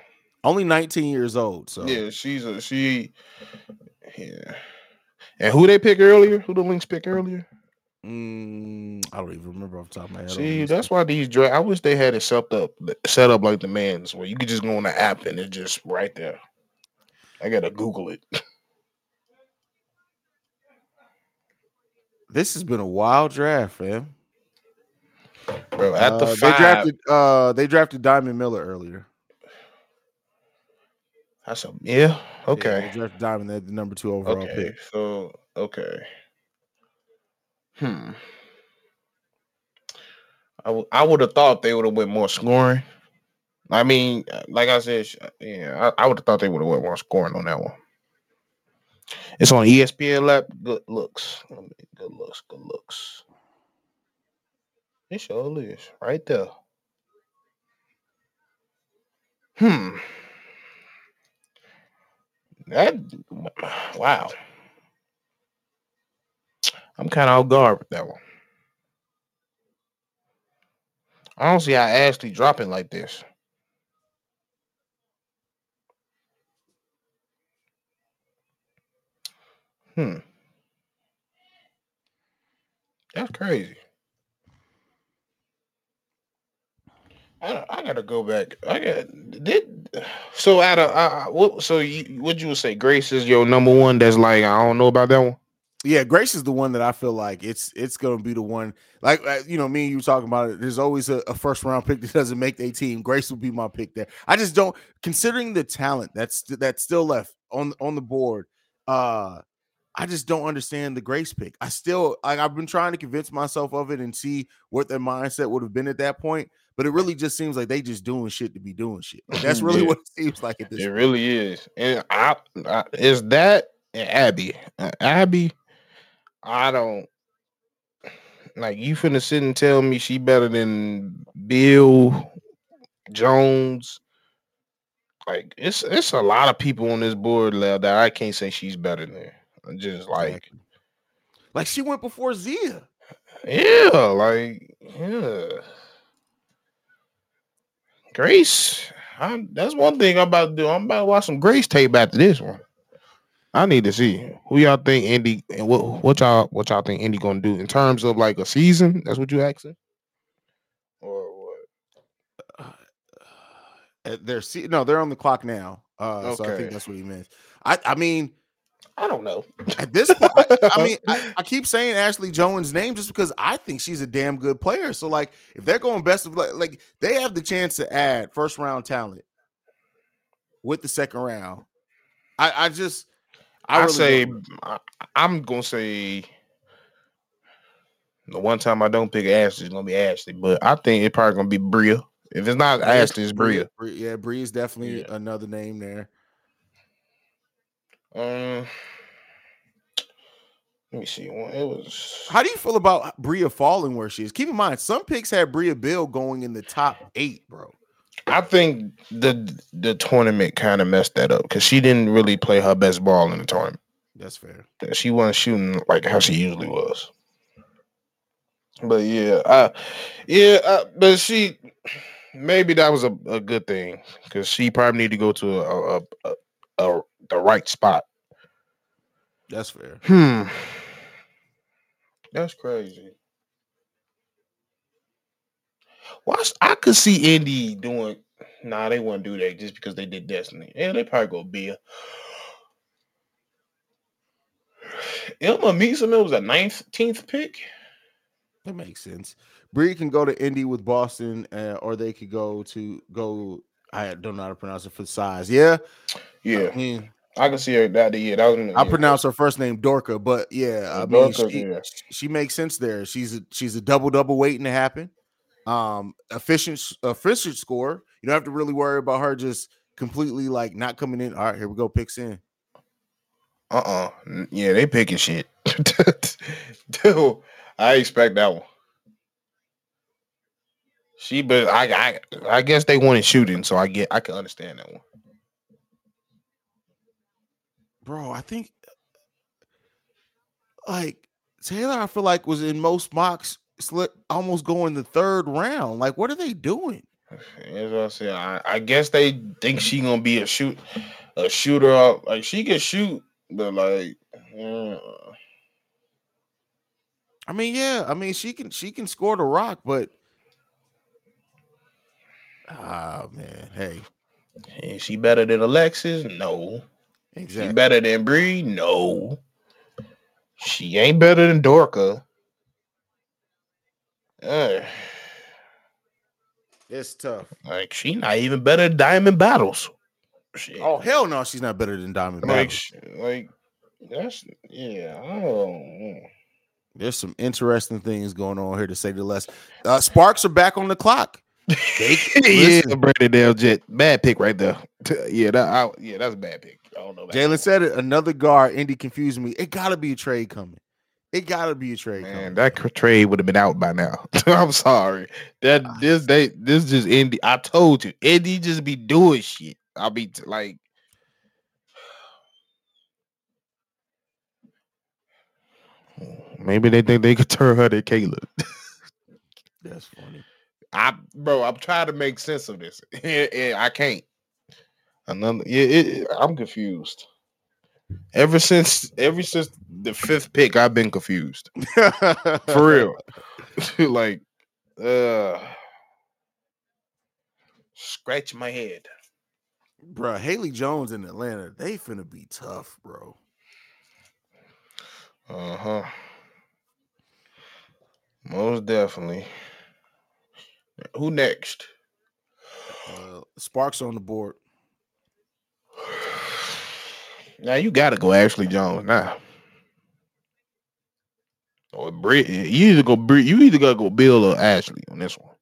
Only 19 years old. So Yeah, she's a she. Yeah. And who they pick earlier? Who the Lynx pick earlier? Mm, I don't even remember off the top of my head. See, that's why these dra- I wish they had it set up set up like the man's where you could just go on the app and it's just right there. I gotta Google it. (laughs) this has been a wild draft, man. Bro, at the Uh, five, they drafted uh they drafted Diamond Miller earlier. that's a yeah. Yeah, Okay. they drafted Diamond at the number two overall okay. pick. So okay. Hmm. I, w- I would have thought they would have went more scoring. I mean, like I said, yeah, I, I would have thought they would have went more scoring on that one. It's on ESPN lap. Good looks. Good looks. Good looks. It sure is right there. Hmm. That wow. I'm kind of off guard with that one. I don't see how Ashley dropping like this. Hmm. That's crazy. I, I gotta go back. I got did so out of uh, what? So you what you would say? Grace is your number one. That's like I don't know about that one. Yeah, Grace is the one that I feel like it's it's gonna be the one. Like uh, you know, me and you talking about it. There's always a, a first round pick that doesn't make a team. Grace would be my pick there. I just don't considering the talent that's that's still left on on the board. Uh, I just don't understand the Grace pick. I still like I've been trying to convince myself of it and see what their mindset would have been at that point. But it really just seems like they just doing shit to be doing shit. Like, that's (laughs) really Yeah. what it seems like at this. It point. really is, and I, I is that and Abby. Uh, Abby, I don't like you. Finna sit and tell me she better than Bill Jones. Like it's it's a lot of people on this board that I can't say she's better than. I'm Just like like she went before Zia. yeah, like yeah. Grace, I, that's one thing I'm about to do. I'm about to watch some Grace tape after this one. I need to see who y'all think Indy and what what y'all what y'all think Indy gonna do in terms of like a season. That's what you asking, or what? Uh, they're see- no, they're on the clock now. Uh, so I think that's what he meant. I, I mean, I don't know. at this point, I, I mean, I, (laughs) I keep saying Ashley Joens' name just because I think she's a damn good player. So, like, if they're going best of like, like they have the chance to add first round talent with the second round. I, I just, I, I, really say don't- I, I'm gonna say the one time I don't pick Ashley is gonna be Ashley, but I think it's probably gonna be Brea. If it's not Yeah, Ashley, it's Brea. Bree- yeah, Bree is definitely Yeah. another name there. Um, let me see. Well, it was How do you feel about Brea falling where she is? Keep in mind, some picks had Brea Beal going in the top eight, bro. I think the the tournament kind of messed that up because she didn't really play her best ball in the tournament. That's fair. She wasn't shooting like how she usually was. But yeah, uh, yeah, uh, but she maybe that was a, a good thing because she probably need to go to a, a, a, a the right spot. That's fair. Hmm, that's crazy. Watch, I could see Indy doing. Nah, they wouldn't do that just because they did Destanni. Yeah, they probably go Bia. Ilma Meeson was a 19th pick. That makes sense. Bree can go to Indy with Boston, uh, or they could go to go. I don't know how to pronounce it for size. Yeah, Yeah, I mean, I can see her that. Yeah, that was. I pronounce her first name Dorka, but yeah, I mean, Dorka, she, yeah. she makes sense there. She's a she's a double double waiting to happen. Um, efficient efficient score. You don't have to really worry about her just completely like not coming in. All right, here we go. Picks in. Uh uh Yeah, they picking shit. (laughs) Dude, I expect that one. She, but I, I, I guess they wanted shooting, so I get, I can understand that one. Bro. I think like Taylor, I feel like was in most mocks slip almost going the third round. Like, what are they doing? As I said, I, I guess they think she gonna be a shoot, a shooter. Up. Like she can shoot, but like, uh, I mean, yeah, I mean she can she can score the rock, but ah man, hey, is she better than Alexis? No. She exactly. better than Bree? No. She ain't better than Dorka. Uh, (sighs) It's tough. (sighs) like she not even better than Diamond Battles. Shit. Oh hell no, she's not better than Diamond. like, Battles. like that's yeah. I don't know. There's some interesting things going on here to say the less. Uh, Sparks are back on the clock. They- (laughs) yeah. Brandon Dale Jet, bad pick right there. (laughs) Yeah, that I, yeah, that's a bad pick. I don't know. About Jalen said it. Another guard. Indy confused me. It got to be a trade coming. It gotta be a trade. Man, coming. that trade would have been out by now. (laughs) I'm sorry. That Ah. this they this just Indy. I told you, Indy just be doing shit. I'll be t- like, (sighs) maybe they think they could turn her to Caleb. That's funny. (laughs) I bro, I'm trying to make sense of this. (laughs) and I can't. Another, yeah, it, I'm confused. Ever since, ever since the fifth pick, I've been confused (laughs) for real. (laughs) like, uh, scratch my head. bro. Haley Jones in Atlanta, they finna be tough, bro. Uh huh. Most definitely. Who next? Uh, Sparks on the board. Now you gotta go Ashley Joens now. Or Brit. You either go Brit. You either gotta go Beal or Ashley on this one.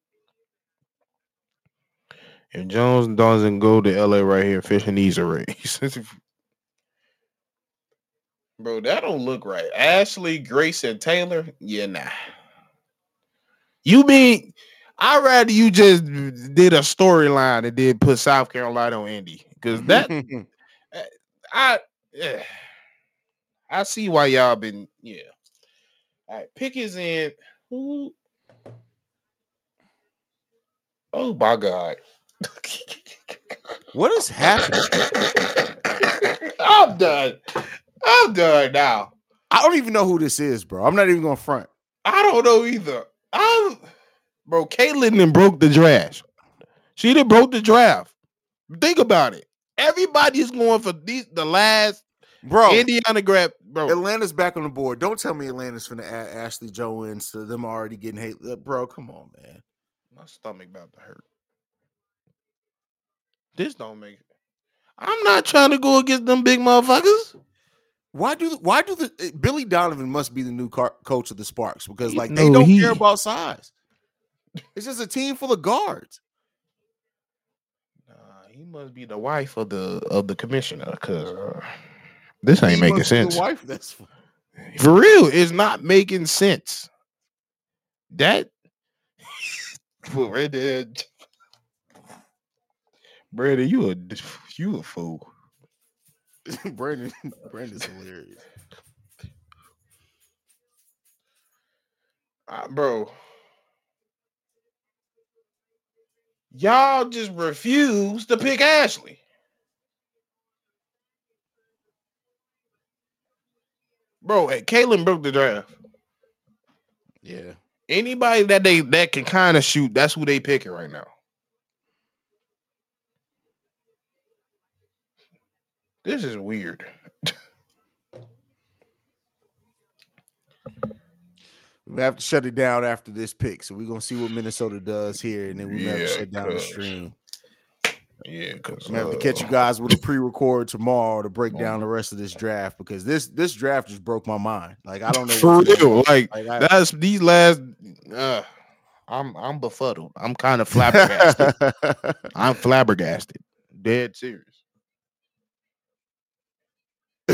If Joens doesn't go to LA right here, fishing these a race. (laughs) Bro, that don't look right. Ashley, Grace, and Taylor. Yeah, nah. You mean I'd rather you just did a storyline and did put South Carolina on Indy. Because that (laughs) I yeah. I see why y'all been yeah. All right, pick is in. Who? Oh my god. what is happening? I'm done. I'm done now. I don't even know who this is, bro. I'm not even gonna front. I don't know either. I'm bro. Caitlin then broke the draft. She done broke the draft. Think about it. Everybody's going for these the last Bro, Indiana grab, bro. Atlanta's back on the board. Don't tell me Atlanta's finna add Ashley Joens to them already getting hate. uh, Bro, come on, man. My stomach about to hurt. This don't make. I'm not trying to go against them big motherfuckers. Why do why do the eh, Billy Donovan must be the new car, coach of the Sparks because like they no, don't he- care about size. It's just a team full of guards. Must be the wife of the of the commissioner, cause uh, this ain't He making must be the sense. Wife, that's For real, it's not making sense. That (laughs) for right there, Brandon, you a you a fool. (laughs) Brandon. Brandon's hilarious. Uh, bro. Y'all just refuse to pick Ashley. Bro, hey, Caitlin broke the draft. Yeah. Anybody that they that can kind of shoot, that's who they picking right now. This is weird. We have to shut it down after this pick, so we're gonna see what Minnesota does here, and then we have to shut down the stream. Yeah, because I'm gonna have to catch you guys with a pre-record tomorrow to break down the rest of this draft because this this draft just broke my mind. Like I don't know for what to do. real. Like Like, I- that's these last. Uh, I'm I'm befuddled. I'm kind of (laughs) flabbergasted. I'm flabbergasted. Dead serious.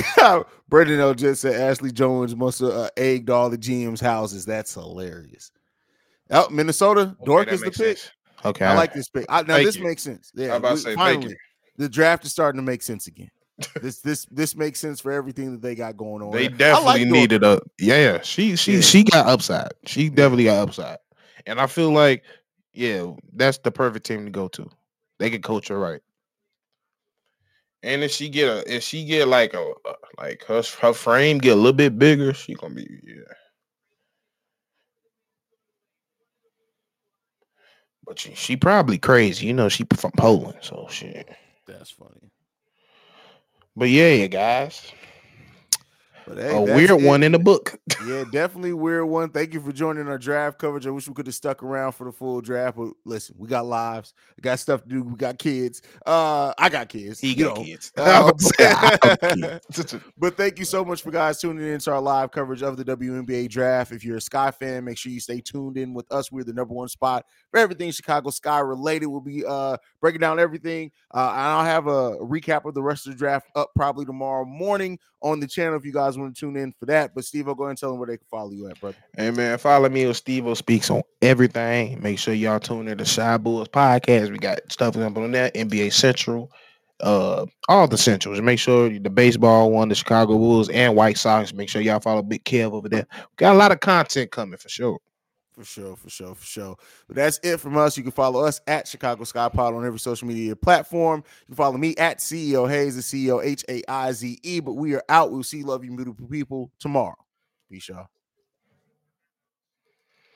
(laughs) Brendan L just said Ashley Joens must have uh, egged all the GM's houses. That's hilarious. Oh, Minnesota, Dork is the makes pick. sense. Okay, I like this pick. I, now Thank this you. makes sense. Yeah, I about to we- say thank finally, you. the draft is starting to make sense again. (laughs) this this this makes sense for everything that they got going on. They definitely like Dork. needed a yeah. She she Yeah. she got upside. She definitely got upside, and I feel like yeah, that's the perfect team to go to. They can coach her right, and if she get a if she get like a like her her frame get a little bit bigger, she gonna be yeah. But she, she probably crazy, you know. She from Poland, so shit. That's funny. But yeah, you guys, hey, a weird it. one in the book. Yeah, definitely weird one. Thank you for joining our draft coverage. I wish we could have stuck around for the full draft, but listen, we got lives, we got stuff to do, we got kids. Uh, I got kids. He got know. kids. Uh, (laughs) I was saying, I have kids. (laughs) But thank you so much for guys tuning in to our live coverage of the WNBA draft. If you're a Sky fan, make sure you stay tuned in with us. We're the number one spot for everything Chicago Sky related. We'll be uh breaking down everything. Uh, and I'll have a recap of the rest of the draft up probably tomorrow morning on the channel if you guys guys want to tune in for that. But Steve, I'll go ahead and tell them where they can follow you at, brother. Hey man, follow me on Stevo Speaks on everything. Make sure y'all tune in to Shy Bulls podcast. We got stuff up on there, NBA Central, uh, all the centrals. Make sure the baseball one, the Chicago Bulls, and White Sox. Make sure y'all follow Big Kev over there. We Got a lot of content coming for sure. For sure, for sure, for sure. But that's it from us. You can follow us at Chicago Sky Pod on every social media platform. You can follow me at CEO Haize, the CEO H A I Z E. But we are out. We'll see Love You Beautiful People tomorrow. Peace, y'all.